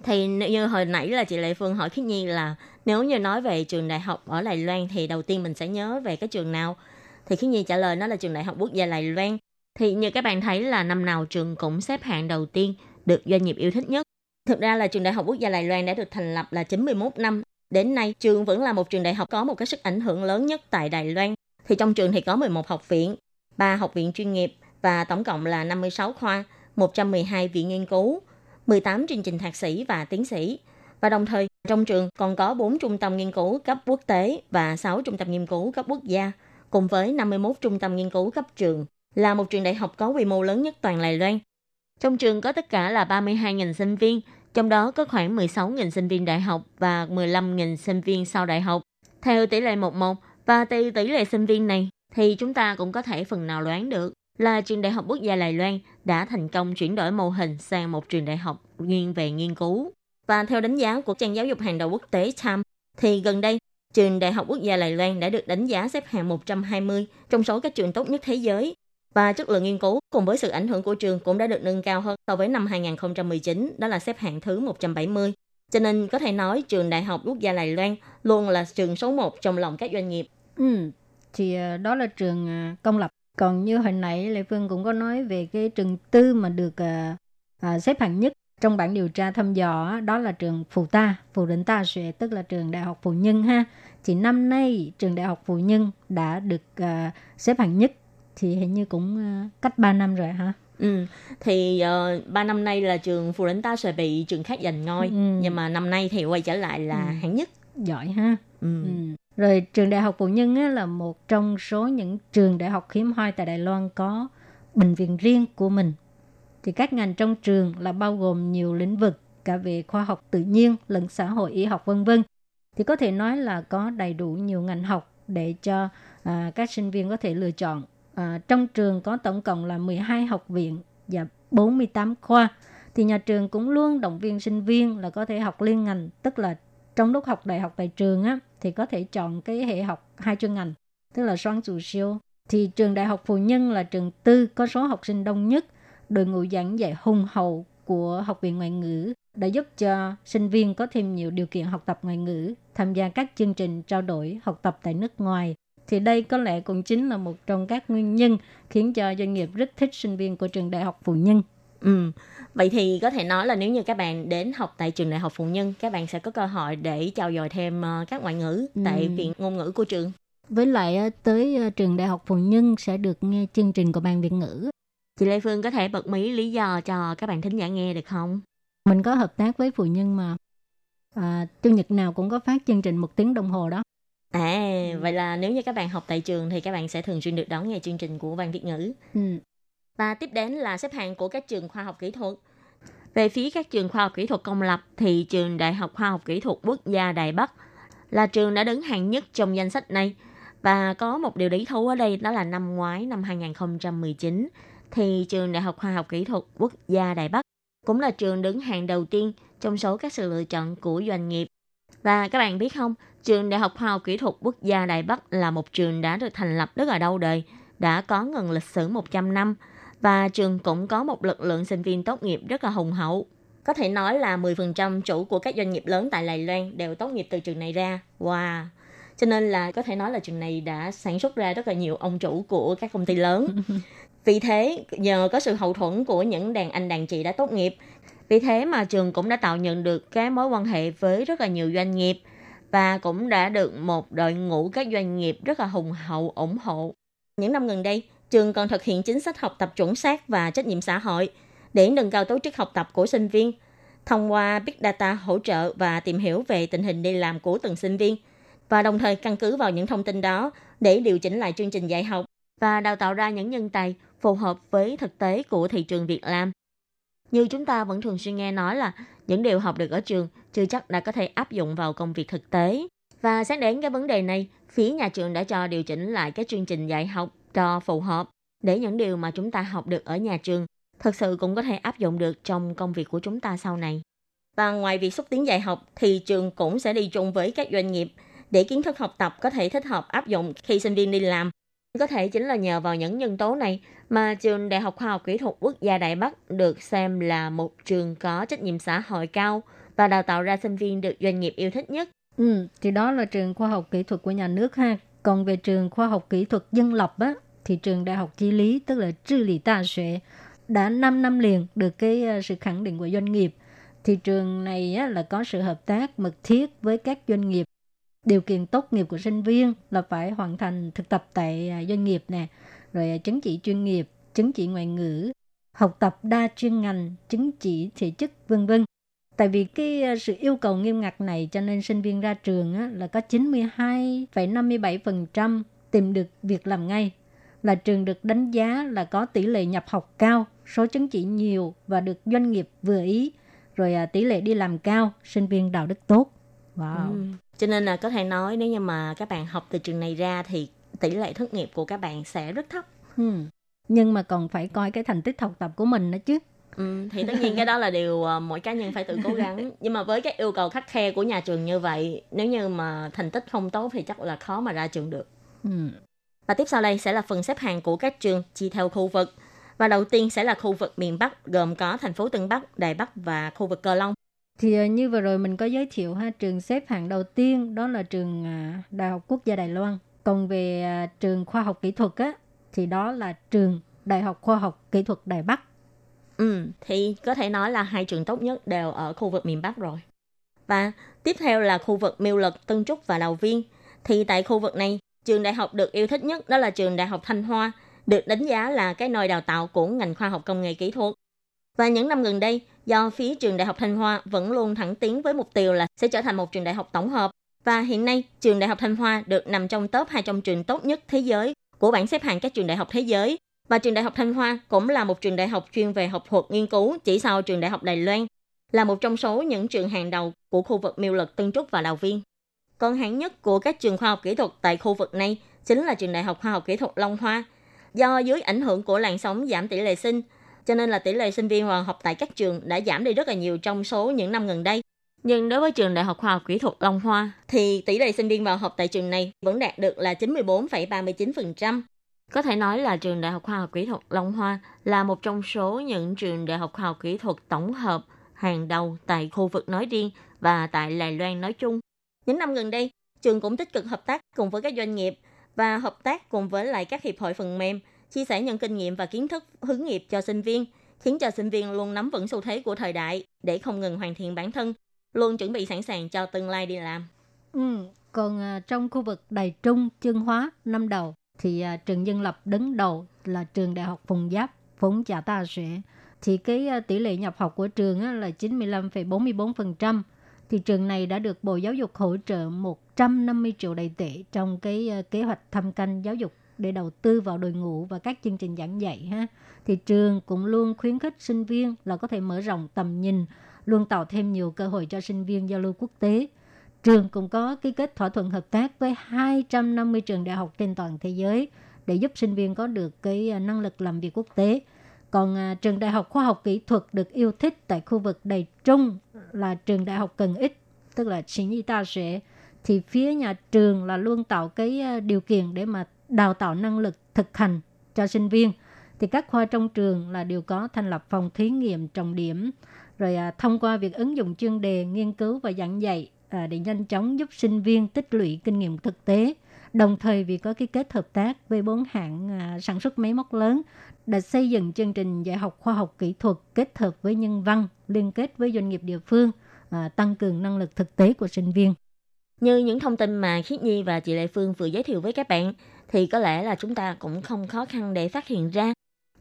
Thì như hồi nãy là chị Lệ Phương hỏi Khiết Nhi là nếu như nói về trường đại học ở Đài Loan thì đầu tiên mình sẽ nhớ về cái trường nào? Thì Khiết Nhi trả lời nó là trường Đại học Quốc gia Đài Loan. Thì như các bạn thấy là năm nào trường cũng xếp hạng đầu tiên được doanh nghiệp yêu thích nhất. Thực ra là trường Đại học Quốc gia Đài Loan đã được thành lập là 91 năm. Đến nay, trường vẫn là một trường đại học có một cái sức ảnh hưởng lớn nhất tại Đài Loan. Thì trong trường thì có 11 học viện, 3 học viện chuyên nghiệp và tổng cộng là 56 khoa, 112 viện nghiên cứu, 18 chương trình thạc sĩ và tiến sĩ. Và đồng thời, trong trường còn có 4 trung tâm nghiên cứu cấp quốc tế và 6 trung tâm nghiên cứu cấp quốc gia, cùng với 51 trung tâm nghiên cứu cấp trường, là một trường đại học có quy mô lớn nhất toàn Đài Loan. Trong trường có tất cả là 32.000 sinh viên, trong đó có khoảng 16.000 sinh viên đại học và 15.000 sinh viên sau đại học. Theo tỷ lệ 11 và từ tỷ lệ sinh viên này thì chúng ta cũng có thể phần nào đoán được là trường Đại học Quốc gia Đài Loan đã thành công chuyển đổi mô hình sang một trường đại học nghiêng về nghiên cứu. Và theo đánh giá của trang giáo dục hàng đầu quốc tế Time, thì gần đây, trường Đại học Quốc gia Đài Loan đã được đánh giá xếp hạng 120 trong số các trường tốt nhất thế giới. Và chất lượng nghiên cứu cùng với sự ảnh hưởng của trường cũng đã được nâng cao hơn so với năm 2019, đó là xếp hạng thứ 170. Cho nên có thể nói trường Đại học Quốc gia Đài Loan luôn là trường số 1 trong lòng các doanh nghiệp. Ừ, thì ờ, đó là trường ờ, công lập. Còn như hồi nãy Lê Phương cũng có nói về cái trường tư mà được à, xếp hạng nhất trong bản điều tra thăm dò đó là trường Phù Ta, Phù Định Ta Xuệ, tức là trường Đại học Phù Nhân ha. Thì năm nay trường Đại học Phù Nhân đã được à, xếp hạng nhất thì hình như cũng à, cách 3 năm rồi hả? Ừ, thì uh, ba năm nay là trường Phù Đánh Ta sẽ bị trường khác giành ngôi, Ừ. nhưng mà năm nay thì quay trở lại là Ừ. hạng nhất. Giỏi ha. Ừ. Ừ. Rồi trường Đại học Phụ Nhân á, là một trong số những trường đại học hiếm hoi tại Đài Loan có bệnh viện riêng của mình. Thì các ngành trong trường là bao gồm nhiều lĩnh vực cả về khoa học tự nhiên lẫn xã hội y học vân vân. Thì có thể nói là có đầy đủ nhiều ngành học để cho à, các sinh viên có thể lựa chọn. À, trong trường có tổng cộng là 12 học viện và 48 khoa. Thì nhà trường cũng luôn động viên sinh viên là có thể học liên ngành, tức là trong lúc học đại học tại trường á thì có thể chọn cái hệ học hai chuyên ngành tức là soán chủ siêu. Thì trường đại học phù nhân là trường tư có số học sinh đông nhất. Đội ngũ giảng dạy hùng hậu của học viện ngoại ngữ đã giúp cho sinh viên có thêm nhiều điều kiện học tập ngoại ngữ tham gia các chương trình trao đổi học tập tại nước ngoài thì đây có lẽ cũng chính là một trong các nguyên nhân khiến cho doanh nghiệp rất thích sinh viên của trường đại học phù nhân Ừ. Vậy thì có thể nói là nếu như các bạn đến học tại trường Đại học Phụ Nhân, các bạn sẽ có cơ hội để trao dồi thêm ờ, các ngoại ngữ tại Ừ. viện ngôn ngữ của trường. với lại á, tới ờ, trường đại học phù nhân sẽ được nghe chương trình của ban việt ngữ Chị Lê Phương có thể bật mí lý do cho các bạn thính giả nghe được không? mình có hợp tác với phụ nhân mà à, chủ nhật nào cũng có phát chương trình một tiếng đồng hồ đó À, vậy là nếu như các bạn học tại trường thì các bạn sẽ thường xuyên được đón nghe chương trình của Ban Việt ngữ. ừ. Và tiếp đến là xếp hạng của các trường khoa học kỹ thuật. Về phía các trường khoa học kỹ thuật công lập thì trường Đại học Khoa học Kỹ thuật Quốc gia Đài Bắc là trường đã đứng hạng nhất trong danh sách này. Và có một điều lý thú ở đây đó là năm ngoái năm 2019 thì trường Đại học Khoa học Kỹ thuật Quốc gia Đài Bắc cũng là trường đứng hàng đầu tiên trong số các sự lựa chọn của doanh nghiệp. Và các bạn biết không, trường Đại học Khoa học Kỹ thuật Quốc gia Đài Bắc là một trường đã được thành lập rất là lâu đời, đã có gần lịch sử 100 năm và trường cũng có một lực lượng sinh viên tốt nghiệp rất là hùng hậu. Có thể nói là 10% chủ của các doanh nghiệp lớn tại Đài Loan đều tốt nghiệp từ trường này ra. Wow! Cho nên là có thể nói là trường này đã sản xuất ra rất là nhiều ông chủ của các công ty lớn. Vì thế, nhờ có sự hậu thuẫn của những đàn anh đàn chị đã tốt nghiệp, vì thế mà trường cũng đã tạo nhận được cái mối quan hệ với rất là nhiều doanh nghiệp và cũng đã được một đội ngũ các doanh nghiệp rất là hùng hậu ủng hộ. Những năm gần đây, trường còn thực hiện chính sách học tập chuẩn xác và trách nhiệm xã hội để nâng cao tố chất học tập của sinh viên thông qua Big Data hỗ trợ và tìm hiểu về tình hình đi làm của từng sinh viên và đồng thời căn cứ vào những thông tin đó để điều chỉnh lại chương trình dạy học và đào tạo ra những nhân tài phù hợp với thực tế của thị trường việc làm như chúng ta vẫn thường xuyên nghe nói là những điều học được ở trường chưa chắc đã có thể áp dụng vào công việc thực tế. Và xét đến cái vấn đề này, phía nhà trường đã cho điều chỉnh lại cái chương trình dạy học cho phù hợp để những điều mà chúng ta học được ở nhà trường thực sự cũng có thể áp dụng được trong công việc của chúng ta sau này. Và ngoài việc xúc tiến dạy học thì trường cũng sẽ đi chung với các doanh nghiệp để kiến thức học tập có thể thích hợp áp dụng khi sinh viên đi làm. Có thể chính là nhờ vào những nhân tố này mà trường Đại học Khoa học Kỹ thuật Quốc gia Đại Bắc được xem là một trường có trách nhiệm xã hội cao và đào tạo ra sinh viên được doanh nghiệp yêu thích nhất. Ừ, thì đó là trường khoa học kỹ thuật của nhà nước ha Còn về trường khoa học kỹ thuật dân lập á, thì trường Đại học Chí lý tức là Trư Lý Ta Xuệ đã 5 năm liền được cái ờ, sự khẳng định của doanh nghiệp. Thì trường này á, là có sự hợp tác mật thiết với các doanh nghiệp. Điều kiện tốt nghiệp của sinh viên là phải hoàn thành thực tập tại à, doanh nghiệp nè, rồi à, chứng chỉ chuyên nghiệp, chứng chỉ ngoại ngữ, học tập đa chuyên ngành, chứng chỉ thể chức vân vân. Tại vì cái à, sự yêu cầu nghiêm ngặt này cho nên sinh viên ra trường á, là có 92,57% tìm được việc làm ngay. Là trường được đánh giá là có tỷ lệ nhập học cao, số chứng chỉ nhiều và được doanh nghiệp vừa ý. Rồi tỷ lệ đi làm cao, sinh viên đạo đức tốt. Wow. Ừ. Cho nên là có thể nói nếu như mà các bạn học từ trường này ra thì tỷ lệ thất nghiệp của các bạn sẽ rất thấp. Hmm. Nhưng mà còn phải coi cái thành tích học tập của mình nữa chứ. Ừ, thì tất nhiên cái đó là điều ờ, mỗi cá nhân phải tự cố gắng nhưng mà với các yêu cầu khắc khe của nhà trường như vậy nếu như mà thành tích không tốt thì chắc là khó mà ra trường được Hmm. và tiếp sau đây sẽ là phần xếp hạng của các trường chia theo khu vực và đầu tiên sẽ là khu vực miền Bắc gồm có thành phố Tân Bắc, Đài Bắc và khu vực Cờ Long thì à, như vừa rồi mình có giới thiệu ha, trường xếp hạng đầu tiên đó là trường à, Đại học Quốc gia Đài Loan. Còn về à, trường khoa học kỹ thuật á thì đó là trường Đại học Khoa học Kỹ thuật Đài Bắc. Ừ, thì có thể nói là hai trường tốt nhất đều ở khu vực miền Bắc rồi. Và tiếp theo là khu vực Miêu Lực, Tân Trúc và Lào Viên. Thì tại khu vực này, trường đại học được yêu thích nhất đó là trường Đại học Thanh Hoa, được đánh giá là cái nơi đào tạo của ngành khoa học công nghệ kỹ thuật. Và những năm gần đây, do phía trường Đại học Thanh Hoa vẫn luôn thẳng tiến với mục tiêu là sẽ trở thành một trường đại học tổng hợp. Và hiện nay, trường Đại học Thanh Hoa được nằm trong top 200 trường tốt nhất thế giới của bảng xếp hạng các trường đại học thế giới. Và trường Đại học Thanh Hoa cũng là một trường đại học chuyên về học thuật nghiên cứu chỉ sau trường Đại học Đài Loan, là một trong số những trường hàng đầu của khu vực Miêu Lực, Tân Trúc và Đào Viên. Còn hạng nhất của các trường khoa học kỹ thuật tại khu vực này chính là trường Đại học Khoa học Kỹ thuật Long Hoa. Do dưới ảnh hưởng của làn sóng giảm tỷ lệ sinh, cho nên là tỷ lệ sinh viên vào học tại các trường đã giảm đi rất là nhiều trong số những năm gần đây. Nhưng đối với trường Đại học Khoa học Kỹ thuật Long Hoa thì tỷ lệ sinh viên vào học tại trường này vẫn đạt được là 94,39%. Có thể nói là trường Đại học Khoa học Kỹ thuật Long Hoa là một trong số những trường đại học khoa học kỹ thuật tổng hợp hàng đầu tại khu vực nói riêng và tại Đài Loan nói chung. Những năm gần đây, trường cũng tích cực hợp tác cùng với các doanh nghiệp và hợp tác cùng với lại các hiệp hội phần mềm, chia sẻ những kinh nghiệm và kiến thức hướng nghiệp cho sinh viên, khiến cho sinh viên luôn nắm vững xu thế của thời đại để không ngừng hoàn thiện bản thân, luôn chuẩn bị sẵn sàng cho tương lai đi làm. Ừ. Còn à, trong khu vực Đài Trung, Chương Hóa, năm đầu thì à, trường dân lập đứng đầu là trường Đại học Phùng Giáp, Phùng Chả Ta Sẽ. Thì cái à, tỷ lệ nhập học của trường là 95,44%. Thì trường này đã được Bộ Giáo dục hỗ trợ 150 triệu đại tệ trong cái kế hoạch thăm canh giáo dục để đầu tư vào đội ngũ và các chương trình giảng dạy ha. Thì trường cũng luôn khuyến khích sinh viên là có thể mở rộng tầm nhìn, luôn tạo thêm nhiều cơ hội cho sinh viên giao lưu quốc tế. Trường cũng có ký kết thỏa thuận hợp tác với 250 trường đại học trên toàn thế giới để giúp sinh viên có được cái à, năng lực làm việc quốc tế. Còn à, trường đại học khoa học kỹ thuật được yêu thích tại khu vực Đài Trung là trường đại học cần ích, tức là chính y ta sẽ thì phía nhà trường là luôn tạo cái à, điều kiện để mà đào tạo năng lực thực hành cho sinh viên. Thì các khoa trong trường là đều có thành lập phòng thí nghiệm trọng điểm rồi à, thông qua việc ứng dụng chuyên đề nghiên cứu và giảng dạy à, để nhanh chóng giúp sinh viên tích lũy kinh nghiệm thực tế. Đồng thời vì có ký kết hợp tác với bốn hãng à, sản xuất máy móc lớn đã xây dựng chương trình dạy học khoa học kỹ thuật kết hợp với nhân văn, liên kết với doanh nghiệp địa phương, à, tăng cường năng lực thực tế của sinh viên. Như những thông tin mà Khiết Nhi và chị Lệ Phương vừa giới thiệu với các bạn, thì có lẽ là chúng ta cũng không khó khăn để phát hiện ra.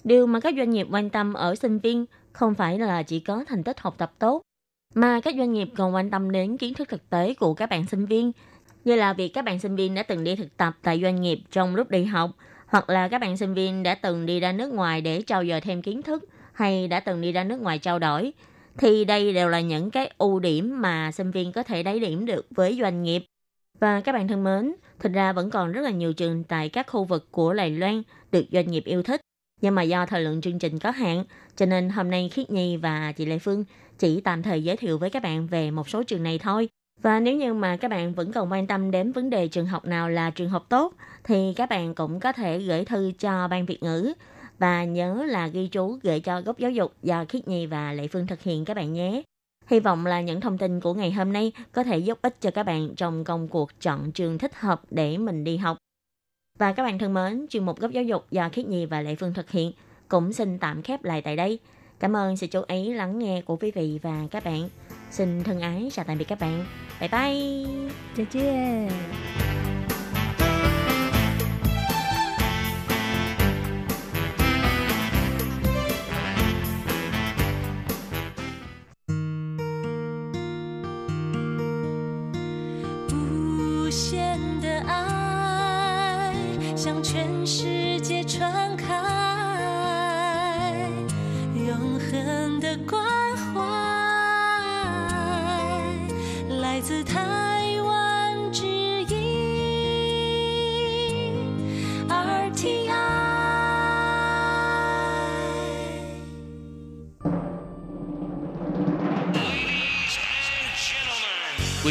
Điều mà các doanh nghiệp quan tâm ở sinh viên không phải là chỉ có thành tích học tập tốt, mà các doanh nghiệp còn quan tâm đến kiến thức thực tế của các bạn sinh viên, như là việc các bạn sinh viên đã từng đi thực tập tại doanh nghiệp trong lúc đi học, hoặc là các bạn sinh viên đã từng đi ra nước ngoài để trao dồi thêm kiến thức, hay đã từng đi ra nước ngoài trao đổi. Thì đây đều là những cái ưu điểm mà sinh viên có thể đáy điểm được với doanh nghiệp. Và các bạn thân mến, thực ra vẫn còn rất là nhiều trường tại các khu vực của Đài Loan được doanh nghiệp yêu thích. Nhưng mà do thời lượng chương trình có hạn, cho nên hôm nay Khiết Nhi và chị Lê Phương chỉ tạm thời giới thiệu với các bạn về một số trường này thôi. Và nếu như mà các bạn vẫn còn quan tâm đến vấn đề trường học nào là trường học tốt, thì các bạn cũng có thể gửi thư cho Ban Việt ngữ và nhớ là ghi chú gửi cho góc giáo dục do Khiết Nhi và Lệ Phương thực hiện các bạn nhé. Hy vọng là những thông tin của ngày hôm nay có thể giúp ích cho các bạn trong công cuộc chọn trường thích hợp để mình đi học. Và các bạn thân mến, chuyên mục góc giáo dục do Khiết Nhi và Lệ Phương thực hiện cũng xin tạm khép lại tại đây. Cảm ơn sự chú ý lắng nghe của quý vị và các bạn. Xin thân ái chào tạm biệt các bạn. Bye bye. 再见。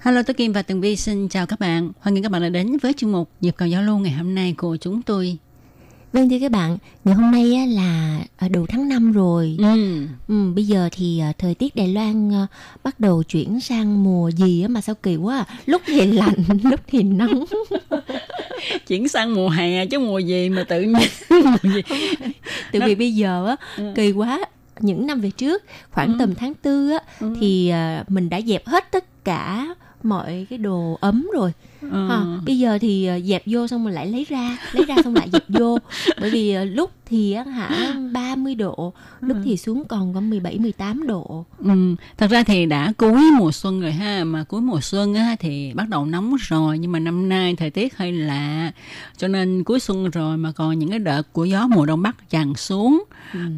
Hello, tôi Kim và Tường Vi xin chào các bạn. Hoan nghênh các bạn đã đến với chuyên mục Nhịp cầu giao lưu ngày hôm nay của chúng tôi. Vâng thưa các bạn, ngày hôm nay á, là à, đầu tháng 5 rồi. Ừ. Ừ, bây giờ thì à, thời tiết Đài Loan à, bắt đầu chuyển sang mùa gì á mà sao kỳ quá à. Lúc thì lạnh, lúc thì nóng. Chuyển sang mùa hè chứ mùa gì mà tự nhiên mùa gì. Vì bây giờ á, Ừ. kỳ quá. Những năm về trước, khoảng Ừ. tầm tháng tư á, Ừ. thì mình đã dẹp hết tất cả mọi cái đồ ấm rồi Ờ. Ha, bây giờ thì ờ, dẹp vô xong rồi lại lấy ra lấy ra xong lại dẹp vô bởi vì ờ, lúc thì á, hả 30 độ lúc thì xuống còn có 17 18 độ. Ừ, thật ra thì đã cuối mùa xuân rồi ha mà cuối mùa xuân á thì bắt đầu nóng rồi nhưng mà năm nay thời tiết hơi lạ cho nên cuối xuân rồi mà còn những cái đợt của gió mùa đông bắc tràn xuống.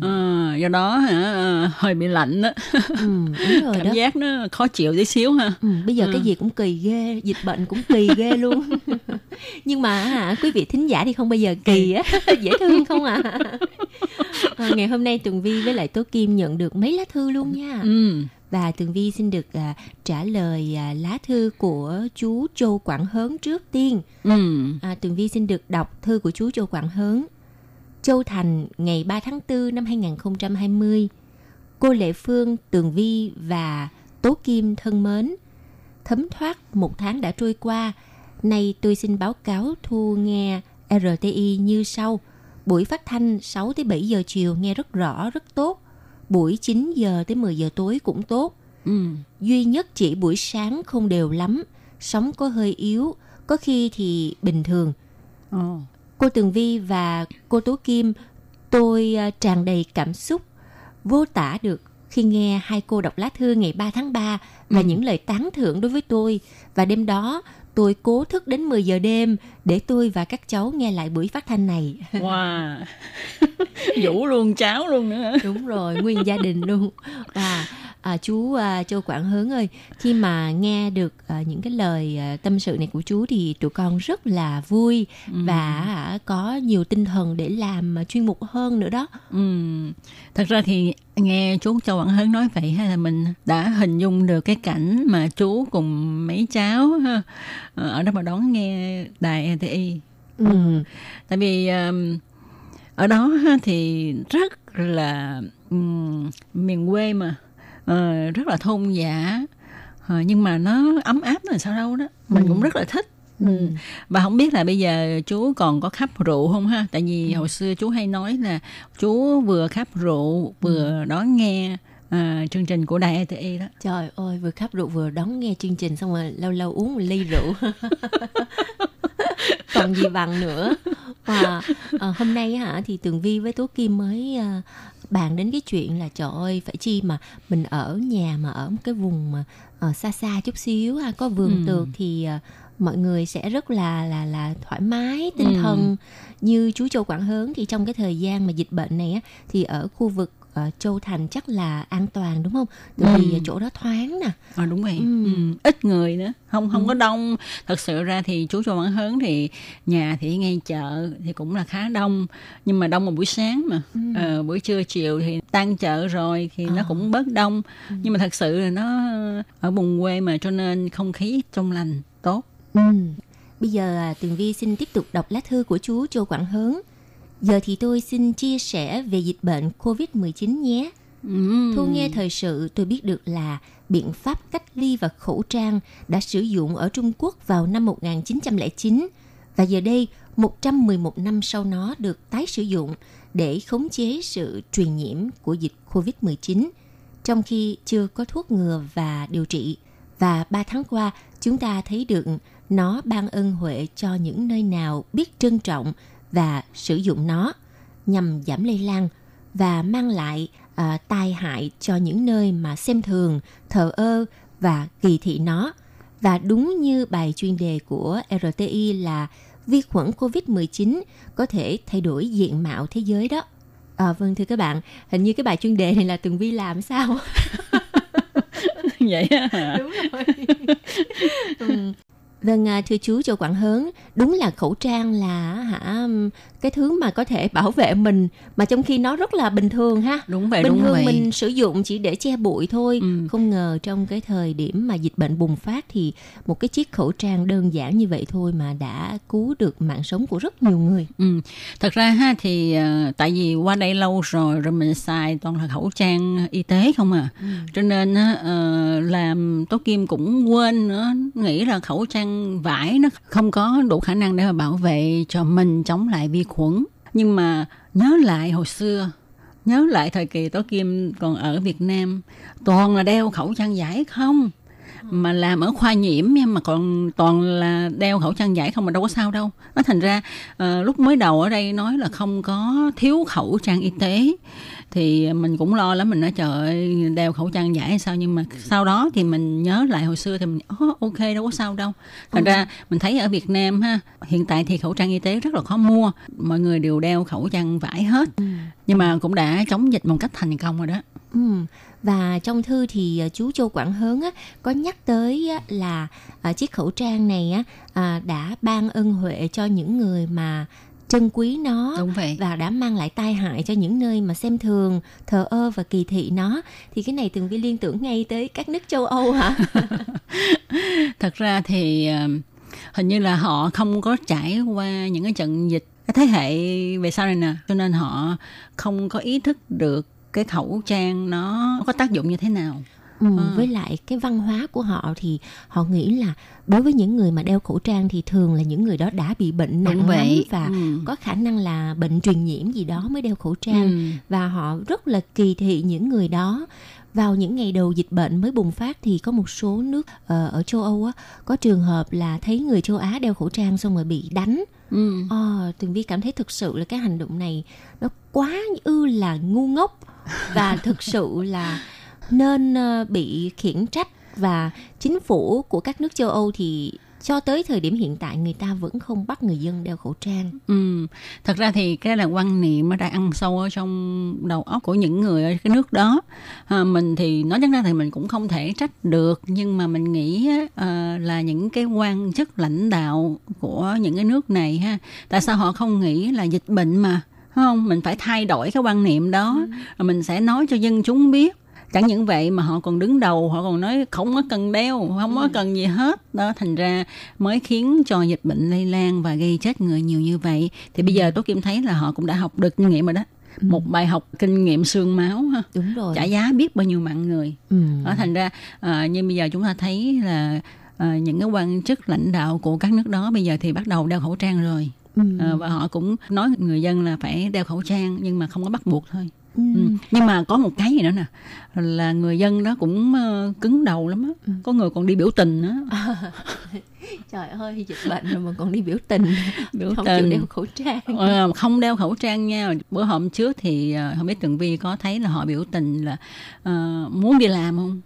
Ờ, do đó hả ờ, hơi bị lạnh á. Ừ, đúng rồi cảm đó giác nó khó chịu tí xíu ha. Ừ, bây giờ Ừ. cái gì cũng kỳ ghê dịch bệnh cũng kỳ ghê luôn. Nhưng mà hả quý vị thính giả thì không bao giờ kỳ á dễ thương không à Ờ, ngày hôm nay tường vi với lại tố kim nhận được mấy lá thư luôn nha ừ. và tường vi xin được à, trả lời à, lá thư của chú châu quảng hớn trước tiên Ừ. À, Tường Vi xin được đọc thư của chú Châu Quảng Hớn. Châu Thành ngày 3 tháng 4 năm 2020. Cô Lệ Phương, Tường Vi và Tố Kim thân mến. Thấm thoát một tháng đã trôi qua. Nay tôi xin báo cáo thu nghe RTI như sau. Buổi phát thanh 6 tới 7 giờ chiều nghe rất rõ, rất tốt. Buổi 9 giờ tới 10 giờ tối cũng tốt Ừ. duy nhất chỉ buổi sáng không đều lắm, sóng có hơi yếu, có khi thì bình thường. Ồ. Cô Tường Vi và cô Tố Kim, tôi à, tràn đầy cảm xúc, vô tả được khi nghe hai cô đọc lá thư ngày 3 tháng 3 và Ừ. những lời tán thưởng đối với tôi. Và đêm đó, tôi cố thức đến 10 giờ đêm để tôi và các cháu nghe lại buổi phát thanh này. Wow. Vũ luôn cháu luôn nữa Đúng rồi, nguyên gia đình luôn. Và à, chú à, Châu Quảng Hướng ơi, khi mà nghe được à, những cái lời à, tâm sự này của chú thì tụi con rất là vui và à, có nhiều tinh thần để làm à, chuyên mục hơn nữa đó. Ừ. Thật ra thì nghe chú Châu Quảng Hớn nói vậy hay là mình đã hình dung được cái cảnh mà chú cùng mấy cháu ha, ờ, ở đó mà đón nghe đài RTI. Ừ. Tại vì um, ở đó ha, thì rất là um, miền quê mà ờ, rất là thôn giả Ờ, nhưng mà nó ấm áp là sao đâu đó mình Ừ. cũng rất là thích Ừ. và không biết là bây giờ chú còn có khắp rượu không ha tại vì hồi xưa chú hay nói là chú vừa khắp rượu vừa đón nghe à, chương trình của đài RTI đó Trời ơi, vừa khắp rượu vừa đón nghe chương trình xong rồi lâu lâu uống một ly rượu. Còn gì bằng nữa. Và à, hôm nay á hả thì Tường Vi với Tố Kim mới à, bàn đến cái chuyện là trời ơi phải chi mà mình ở nhà mà ở một cái vùng mà ờ, xa xa chút xíu ha, có vườn Ừ. tược thì à, mọi người sẽ rất là là là thoải mái tinh Ừ. thần như chú Châu Quảng Hớn thì trong cái thời gian mà dịch bệnh này á thì ở khu vực ờ, Châu Thành chắc là an toàn đúng không? Từ Ừ. vì chỗ đó thoáng nè. À, đúng vậy Ừ. ừ. ít người nữa không không Ừ. có đông thật sự ra thì chú cho bạn hớn thì nhà thì ngay chợ thì cũng là khá đông nhưng mà đông vào buổi sáng mà Ừ. ờ, buổi trưa chiều thì tan chợ rồi thì nó Ờ. cũng bớt đông Ừ. nhưng mà thật sự là nó ở vùng quê mà cho nên không khí trong lành tốt Ừ. Bây giờ à, Tường Vi xin tiếp tục đọc lá thư của chú Châu Quảng Hớn. Giờ thì tôi xin chia sẻ về dịch bệnh COVID-19 nhé. ừ. Thu nghe thời sự tôi biết được là biện pháp cách ly và khẩu trang đã sử dụng ở Trung Quốc vào năm 1909 và giờ đây 111 năm sau nó được tái sử dụng để khống chế sự truyền nhiễm của dịch COVID-19 trong khi chưa có thuốc ngừa và điều trị. Và 3 tháng qua, chúng ta thấy được nó ban ân huệ cho những nơi nào biết trân trọng và sử dụng nó nhằm giảm lây lan và mang lại à, tai hại cho những nơi mà xem thường, thờ ơ và kỳ thị nó. Và đúng như bài chuyên đề của RTI là vi khuẩn COVID-19 có thể thay đổi diện mạo thế giới đó. À, vâng thưa các bạn, hình như cái bài chuyên đề này là Tường Vi làm sao? vậy hả? đúng rồi ừ. Vâng, à, thưa chú Châu Quảng Hớn, đúng là khẩu trang là hả cái thứ mà có thể bảo vệ mình mà trong khi nó rất là bình thường ha. đúng vậy bình đúng thường vậy mình sử dụng chỉ để che bụi thôi. Ừ. Không ngờ trong cái thời điểm mà dịch bệnh bùng phát thì một cái chiếc khẩu trang đơn giản như vậy thôi mà đã cứu được mạng sống của rất nhiều người. Ừ. Thật ra ha thì ờ, tại vì qua đây lâu rồi rồi mình xài toàn là khẩu trang y tế không à. Ừ. Cho nên ờ, làm Tố Kim cũng quên nữa, nghĩ là khẩu trang vải nó không có đủ khả năng để mà bảo vệ cho mình chống lại vi khuẩn. Nhưng mà nhớ lại hồi xưa Nhớ lại thời kỳ Tố Kim còn ở Việt Nam Toàn là đeo khẩu trang vải không? Mà làm ở khoa nhiễm nha Mà còn toàn là đeo khẩu trang vải không Mà đâu có sao đâu. Nó thành ra uh, lúc mới đầu ở đây nói là không có thiếu khẩu trang y tế thì mình cũng lo lắm mình nói trời ơi đeo khẩu trang vải hay sao? Nhưng mà sau đó thì mình nhớ lại hồi xưa thì mình oh, ok đâu có sao đâu. Thành ra mình thấy ở Việt Nam ha hiện tại thì khẩu trang y tế rất là khó mua mọi người đều đeo khẩu trang vải hết. Nhưng mà cũng đã chống dịch một cách thành công rồi đó. Ừ. Và trong thư thì à, chú Châu Quảng Hớn á, có nhắc tới á, là à, chiếc khẩu trang này á, à, đã ban ân huệ cho những người mà trân quý nó đúng vậy và đã mang lại tai hại cho những nơi mà xem thường, thờ ơ và kỳ thị nó. Thì cái này Tường Vi liên tưởng ngay tới các nước châu Âu hả? thật ra thì ờ, hình như là họ không có trải qua những cái trận dịch cái thế hệ về sau này nè cho nên họ không có ý thức được cái khẩu trang nó có tác dụng như thế nào Ừ, À. với lại cái văn hóa của họ thì họ nghĩ là đối với những người mà đeo khẩu trang thì thường là những người đó đã bị bệnh nặng lắm và ừ. có khả năng là bệnh truyền nhiễm gì đó mới đeo khẩu trang Ừ. và họ rất là kỳ thị những người đó vào những ngày đầu dịch bệnh mới bùng phát thì có một số nước ờ, ở châu Âu á có trường hợp là thấy người châu Á đeo khẩu trang xong rồi bị đánh. Ừ. Ờ, Tường Vi cảm thấy thực sự là cái hành động này nó quá ư là ngu ngốc và thực sự là nên ờ, bị khiển trách và chính phủ của các nước châu Âu thì cho tới thời điểm hiện tại người ta vẫn không bắt người dân đeo khẩu trang. Ừ. Thật ra thì cái là quan niệm nó đã ăn sâu ở trong đầu óc của những người ở cái nước đó. À, mình thì nói chắc ra thì mình cũng không thể trách được nhưng mà mình nghĩ ờ, là những cái quan chức lãnh đạo của những cái nước này ha, tại sao họ không nghĩ là dịch bệnh mà không mình phải thay đổi cái quan niệm đó rồi mình sẽ nói cho dân chúng biết chẳng những vậy mà họ còn đứng đầu họ còn nói không có cần đeo không có cần gì hết. Đó thành ra mới khiến cho dịch bệnh lây lan và gây chết người nhiều như vậy. Thì bây giờ tôi kim thấy là họ cũng đã học được kinh nghiệm rồi đó. Một bài học kinh nghiệm xương máu ha. Đúng rồi. trả giá biết bao nhiêu mạng người. Ừ. đó thành ra à, như bây giờ chúng ta thấy là à, những cái quan chức lãnh đạo của các nước đó bây giờ thì bắt đầu đeo khẩu trang rồi. Ừ. à, và họ cũng nói người dân là phải đeo khẩu trang nhưng mà không có bắt buộc thôi Ừ. Ừ. Nhưng mà có một cái gì nữa nè là người dân đó cũng ờ, cứng đầu lắm á. Ừ. Có người còn đi biểu tình á. Trời ơi, dịch bệnh rồi mà còn đi biểu tình, Biểu không tình. chịu đeo khẩu trang. Ờ, không đeo khẩu trang nha. Bữa hôm trước thì ờ, không biết Tường Vi có thấy là họ biểu tình là ờ, muốn đi làm không?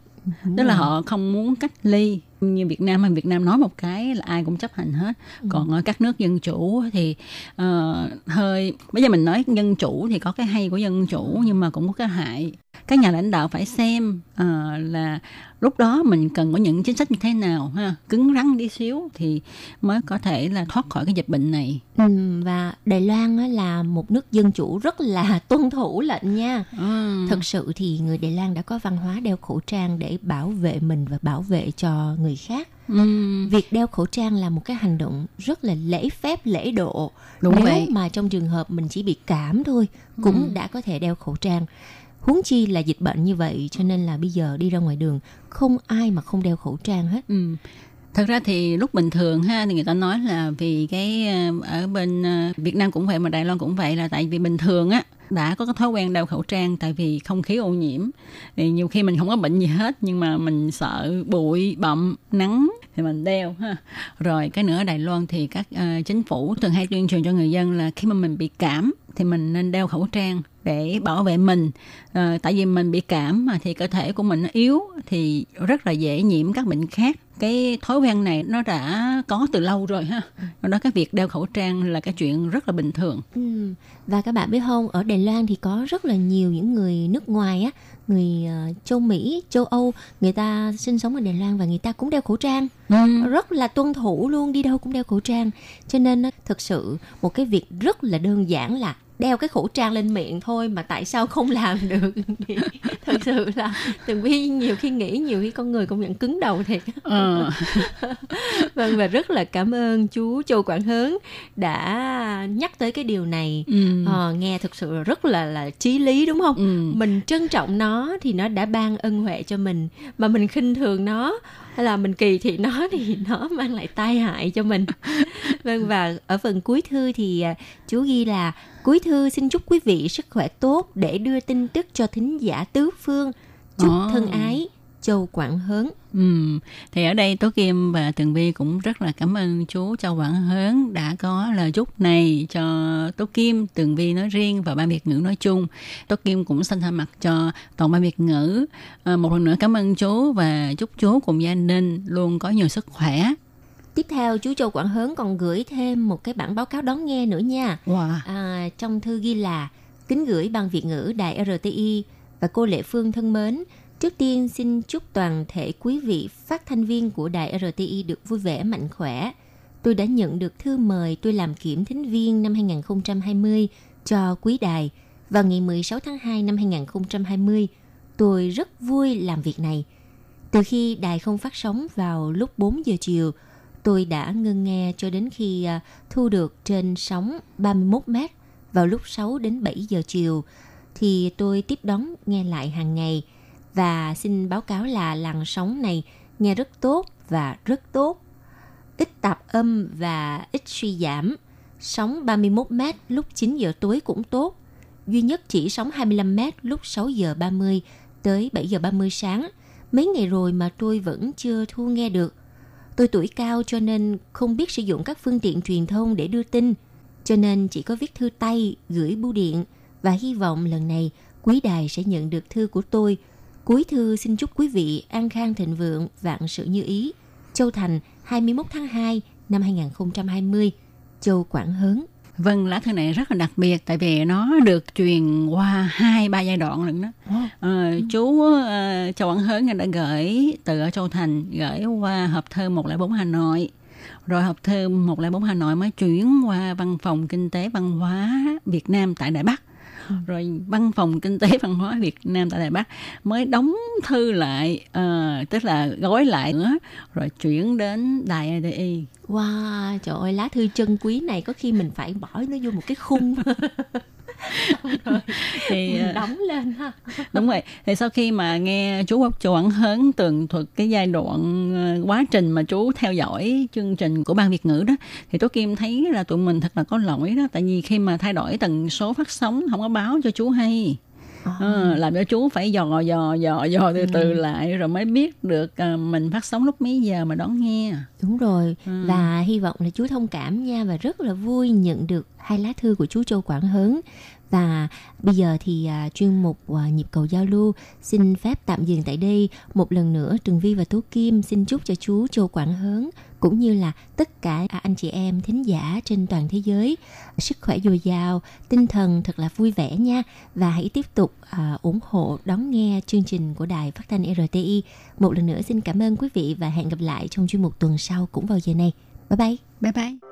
Tức là họ không muốn cách ly như Việt Nam hay Việt Nam nói một cái là ai cũng chấp hành hết. Còn ở các nước dân chủ thì ờ, hơi bây giờ mình nói dân chủ thì có cái hay của dân chủ nhưng mà cũng có cái hại các nhà lãnh đạo phải xem ờ, là lúc đó mình cần có những chính sách như thế nào ha cứng rắn đi xíu thì mới có thể là thoát khỏi cái dịch bệnh này Ừ, và Đài Loan là một nước dân chủ rất là tuân thủ lệnh nha. ừ. Thật sự thì người Đài Loan đã có văn hóa đeo khẩu trang để bảo vệ mình và bảo vệ cho người khác. Ừ. Việc đeo khẩu trang là một cái hành động rất là lễ phép, lễ độ. Đúng Nếu vậy. mà trong trường hợp mình chỉ bị cảm thôi cũng Ừ. đã có thể đeo khẩu trang. Huống chi là dịch bệnh như vậy cho nên là bây giờ đi ra ngoài đường không ai mà không đeo khẩu trang hết. Ừ. Thật ra thì lúc bình thường ha thì người ta nói là vì cái ờ, ở bên ờ, Việt Nam cũng vậy mà Đài Loan cũng vậy là tại vì bình thường á đã có cái thói quen đeo khẩu trang tại vì không khí ô nhiễm thì nhiều khi mình không có bệnh gì hết nhưng mà mình sợ bụi bậm nắng thì mình đeo ha rồi cái nữa ở Đài Loan thì các uh, chính phủ thường hay tuyên truyền cho người dân là khi mà mình bị cảm thì mình nên đeo khẩu trang để bảo vệ mình. Ờ, tại vì mình bị cảm mà thì cơ thể của mình nó yếu thì rất là dễ nhiễm các bệnh khác. Cái thói quen này nó đã có từ lâu rồi ha. Do đó cái việc đeo khẩu trang là cái chuyện rất là bình thường. Ừ. Và các bạn biết không, ở Đài Loan thì có rất là nhiều những người nước ngoài á, người ờ, châu Mỹ, châu Âu, người ta sinh sống ở Đài Loan và người ta cũng đeo khẩu trang, rất là tuân thủ luôn, đi đâu cũng đeo khẩu trang. Cho nên thực sự một cái việc rất là đơn giản là đeo cái khẩu trang lên miệng thôi mà tại sao không làm được thật sự là từng vi nhiều khi nghĩ nhiều khi con người công nhận cứng đầu thiệt Ờ. vâng và rất là cảm ơn chú Châu Quảng Hớn đã nhắc tới cái điều này Ừ. Ờ, nghe thực sự rất là là chí lý đúng không Ừ. mình trân trọng nó thì nó đã ban ân huệ cho mình mà mình khinh thường nó hay là mình kỳ thị nó thì nó mang lại tai hại cho mình. Vâng và ở phần cuối thư thì à, chú ghi là cuối thư xin chúc quý vị sức khỏe tốt để đưa tin tức cho thính giả tứ phương. Chúc thân ái Châu Quảng Hớn Ừ. Thì ở đây Tố Kim và Tường Vi cũng rất là cảm ơn chú Châu Quảng Hớn đã có lời chúc này cho Tố Kim, Tường Vi nói riêng và ban Việt ngữ nói chung. Tố Kim cũng xin thay mặt cho toàn ban Việt ngữ. À, một lần nữa cảm ơn chú và chúc chú cùng gia đình luôn có nhiều sức khỏe. Tiếp theo chú Châu Quảng Hớn còn gửi thêm một cái bản báo cáo đón nghe nữa nha. Wow. À, trong thư ghi là kính gửi ban Việt ngữ Đài RTI và cô Lệ Phương thân mến. Trước tiên xin chúc toàn thể quý vị phát thanh viên của Đài RTI được vui vẻ mạnh khỏe. Tôi đã nhận được thư mời tôi làm kiểm thính viên năm 2020 cho quý đài vào ngày 16 tháng 2 năm 2020. Tôi rất vui làm việc này. Từ khi đài không phát sóng vào lúc 4 giờ chiều, tôi đã ngưng nghe cho đến khi à, thu được trên sóng 31 mét vào lúc 6 đến 7 giờ chiều thì tôi tiếp đón nghe lại hàng ngày và xin báo cáo là làn sóng này nghe rất tốt và rất tốt. Ít tạp âm và ít suy giảm. Sóng 31 mét lúc 9 giờ tối cũng tốt. Duy nhất chỉ sóng 25 mét lúc 6 giờ 30 tới 7 giờ 30 sáng. Mấy ngày rồi mà tôi vẫn chưa thu nghe được. Tôi tuổi cao cho nên không biết sử dụng các phương tiện truyền thông để đưa tin, cho nên chỉ có viết thư tay gửi bưu điện và hy vọng lần này quý đài sẽ nhận được thư của tôi. Cuối thư xin chúc quý vị an khang thịnh vượng, vạn sự như ý. Châu Thành, 21 tháng 2 năm 2020. Châu Quảng Hớn. Vâng, lá thư này rất là đặc biệt tại vì nó được truyền qua hai ba giai đoạn lần đó. Ờ, chú ờ, Châu Quảng Hớn đã gửi từ ở Châu Thành gửi qua hộp thư 104 Hà Nội. Rồi hộp thư 104 Hà Nội mới chuyển qua văn phòng kinh tế văn hóa Việt Nam tại Đài Bắc. Rồi văn phòng kinh tế văn hóa Việt Nam tại Đài Bắc mới đóng thư lại, ờ, tức là gói lại nữa, rồi chuyển đến Đài RTI. Wow, trời ơi, lá thư chân quý này có khi mình phải bỏ nó vô một cái khung. Rồi Thì, mình ờ, đóng lên ha. Đúng vậy. Thì sau khi mà nghe chú Quốc chú Quảng Hớn tường thuật cái giai đoạn ờ, quá trình mà chú theo dõi chương trình của ban Việt ngữ đó thì Tố Kim thấy là tụi mình thật là có lỗi đó tại vì khi mà thay đổi tần số phát sóng không có báo cho chú hay. Ờ, làm cho chú phải dò dò dò dò từ từ lại rồi mới biết được ờ, mình phát sóng lúc mấy giờ mà đón nghe. Đúng rồi Ừ. và hy vọng là chú thông cảm nha và rất là vui nhận được hai lá thư của chú Châu Quảng Hớn. Và bây giờ thì à, chuyên mục à, nhịp cầu giao lưu xin phép tạm dừng tại đây. Một lần nữa Trường Vi và Tú Kim xin chúc cho chú Châu Quảng Hớn cũng như là tất cả à, anh chị em thính giả trên toàn thế giới sức khỏe dồi dào, tinh thần thật là vui vẻ nha và hãy tiếp tục à, ủng hộ đón nghe chương trình của đài phát thanh RTI. Một lần nữa xin cảm ơn quý vị và hẹn gặp lại trong chuyên mục tuần sau cũng vào giờ này. Bye bye. Bye bye.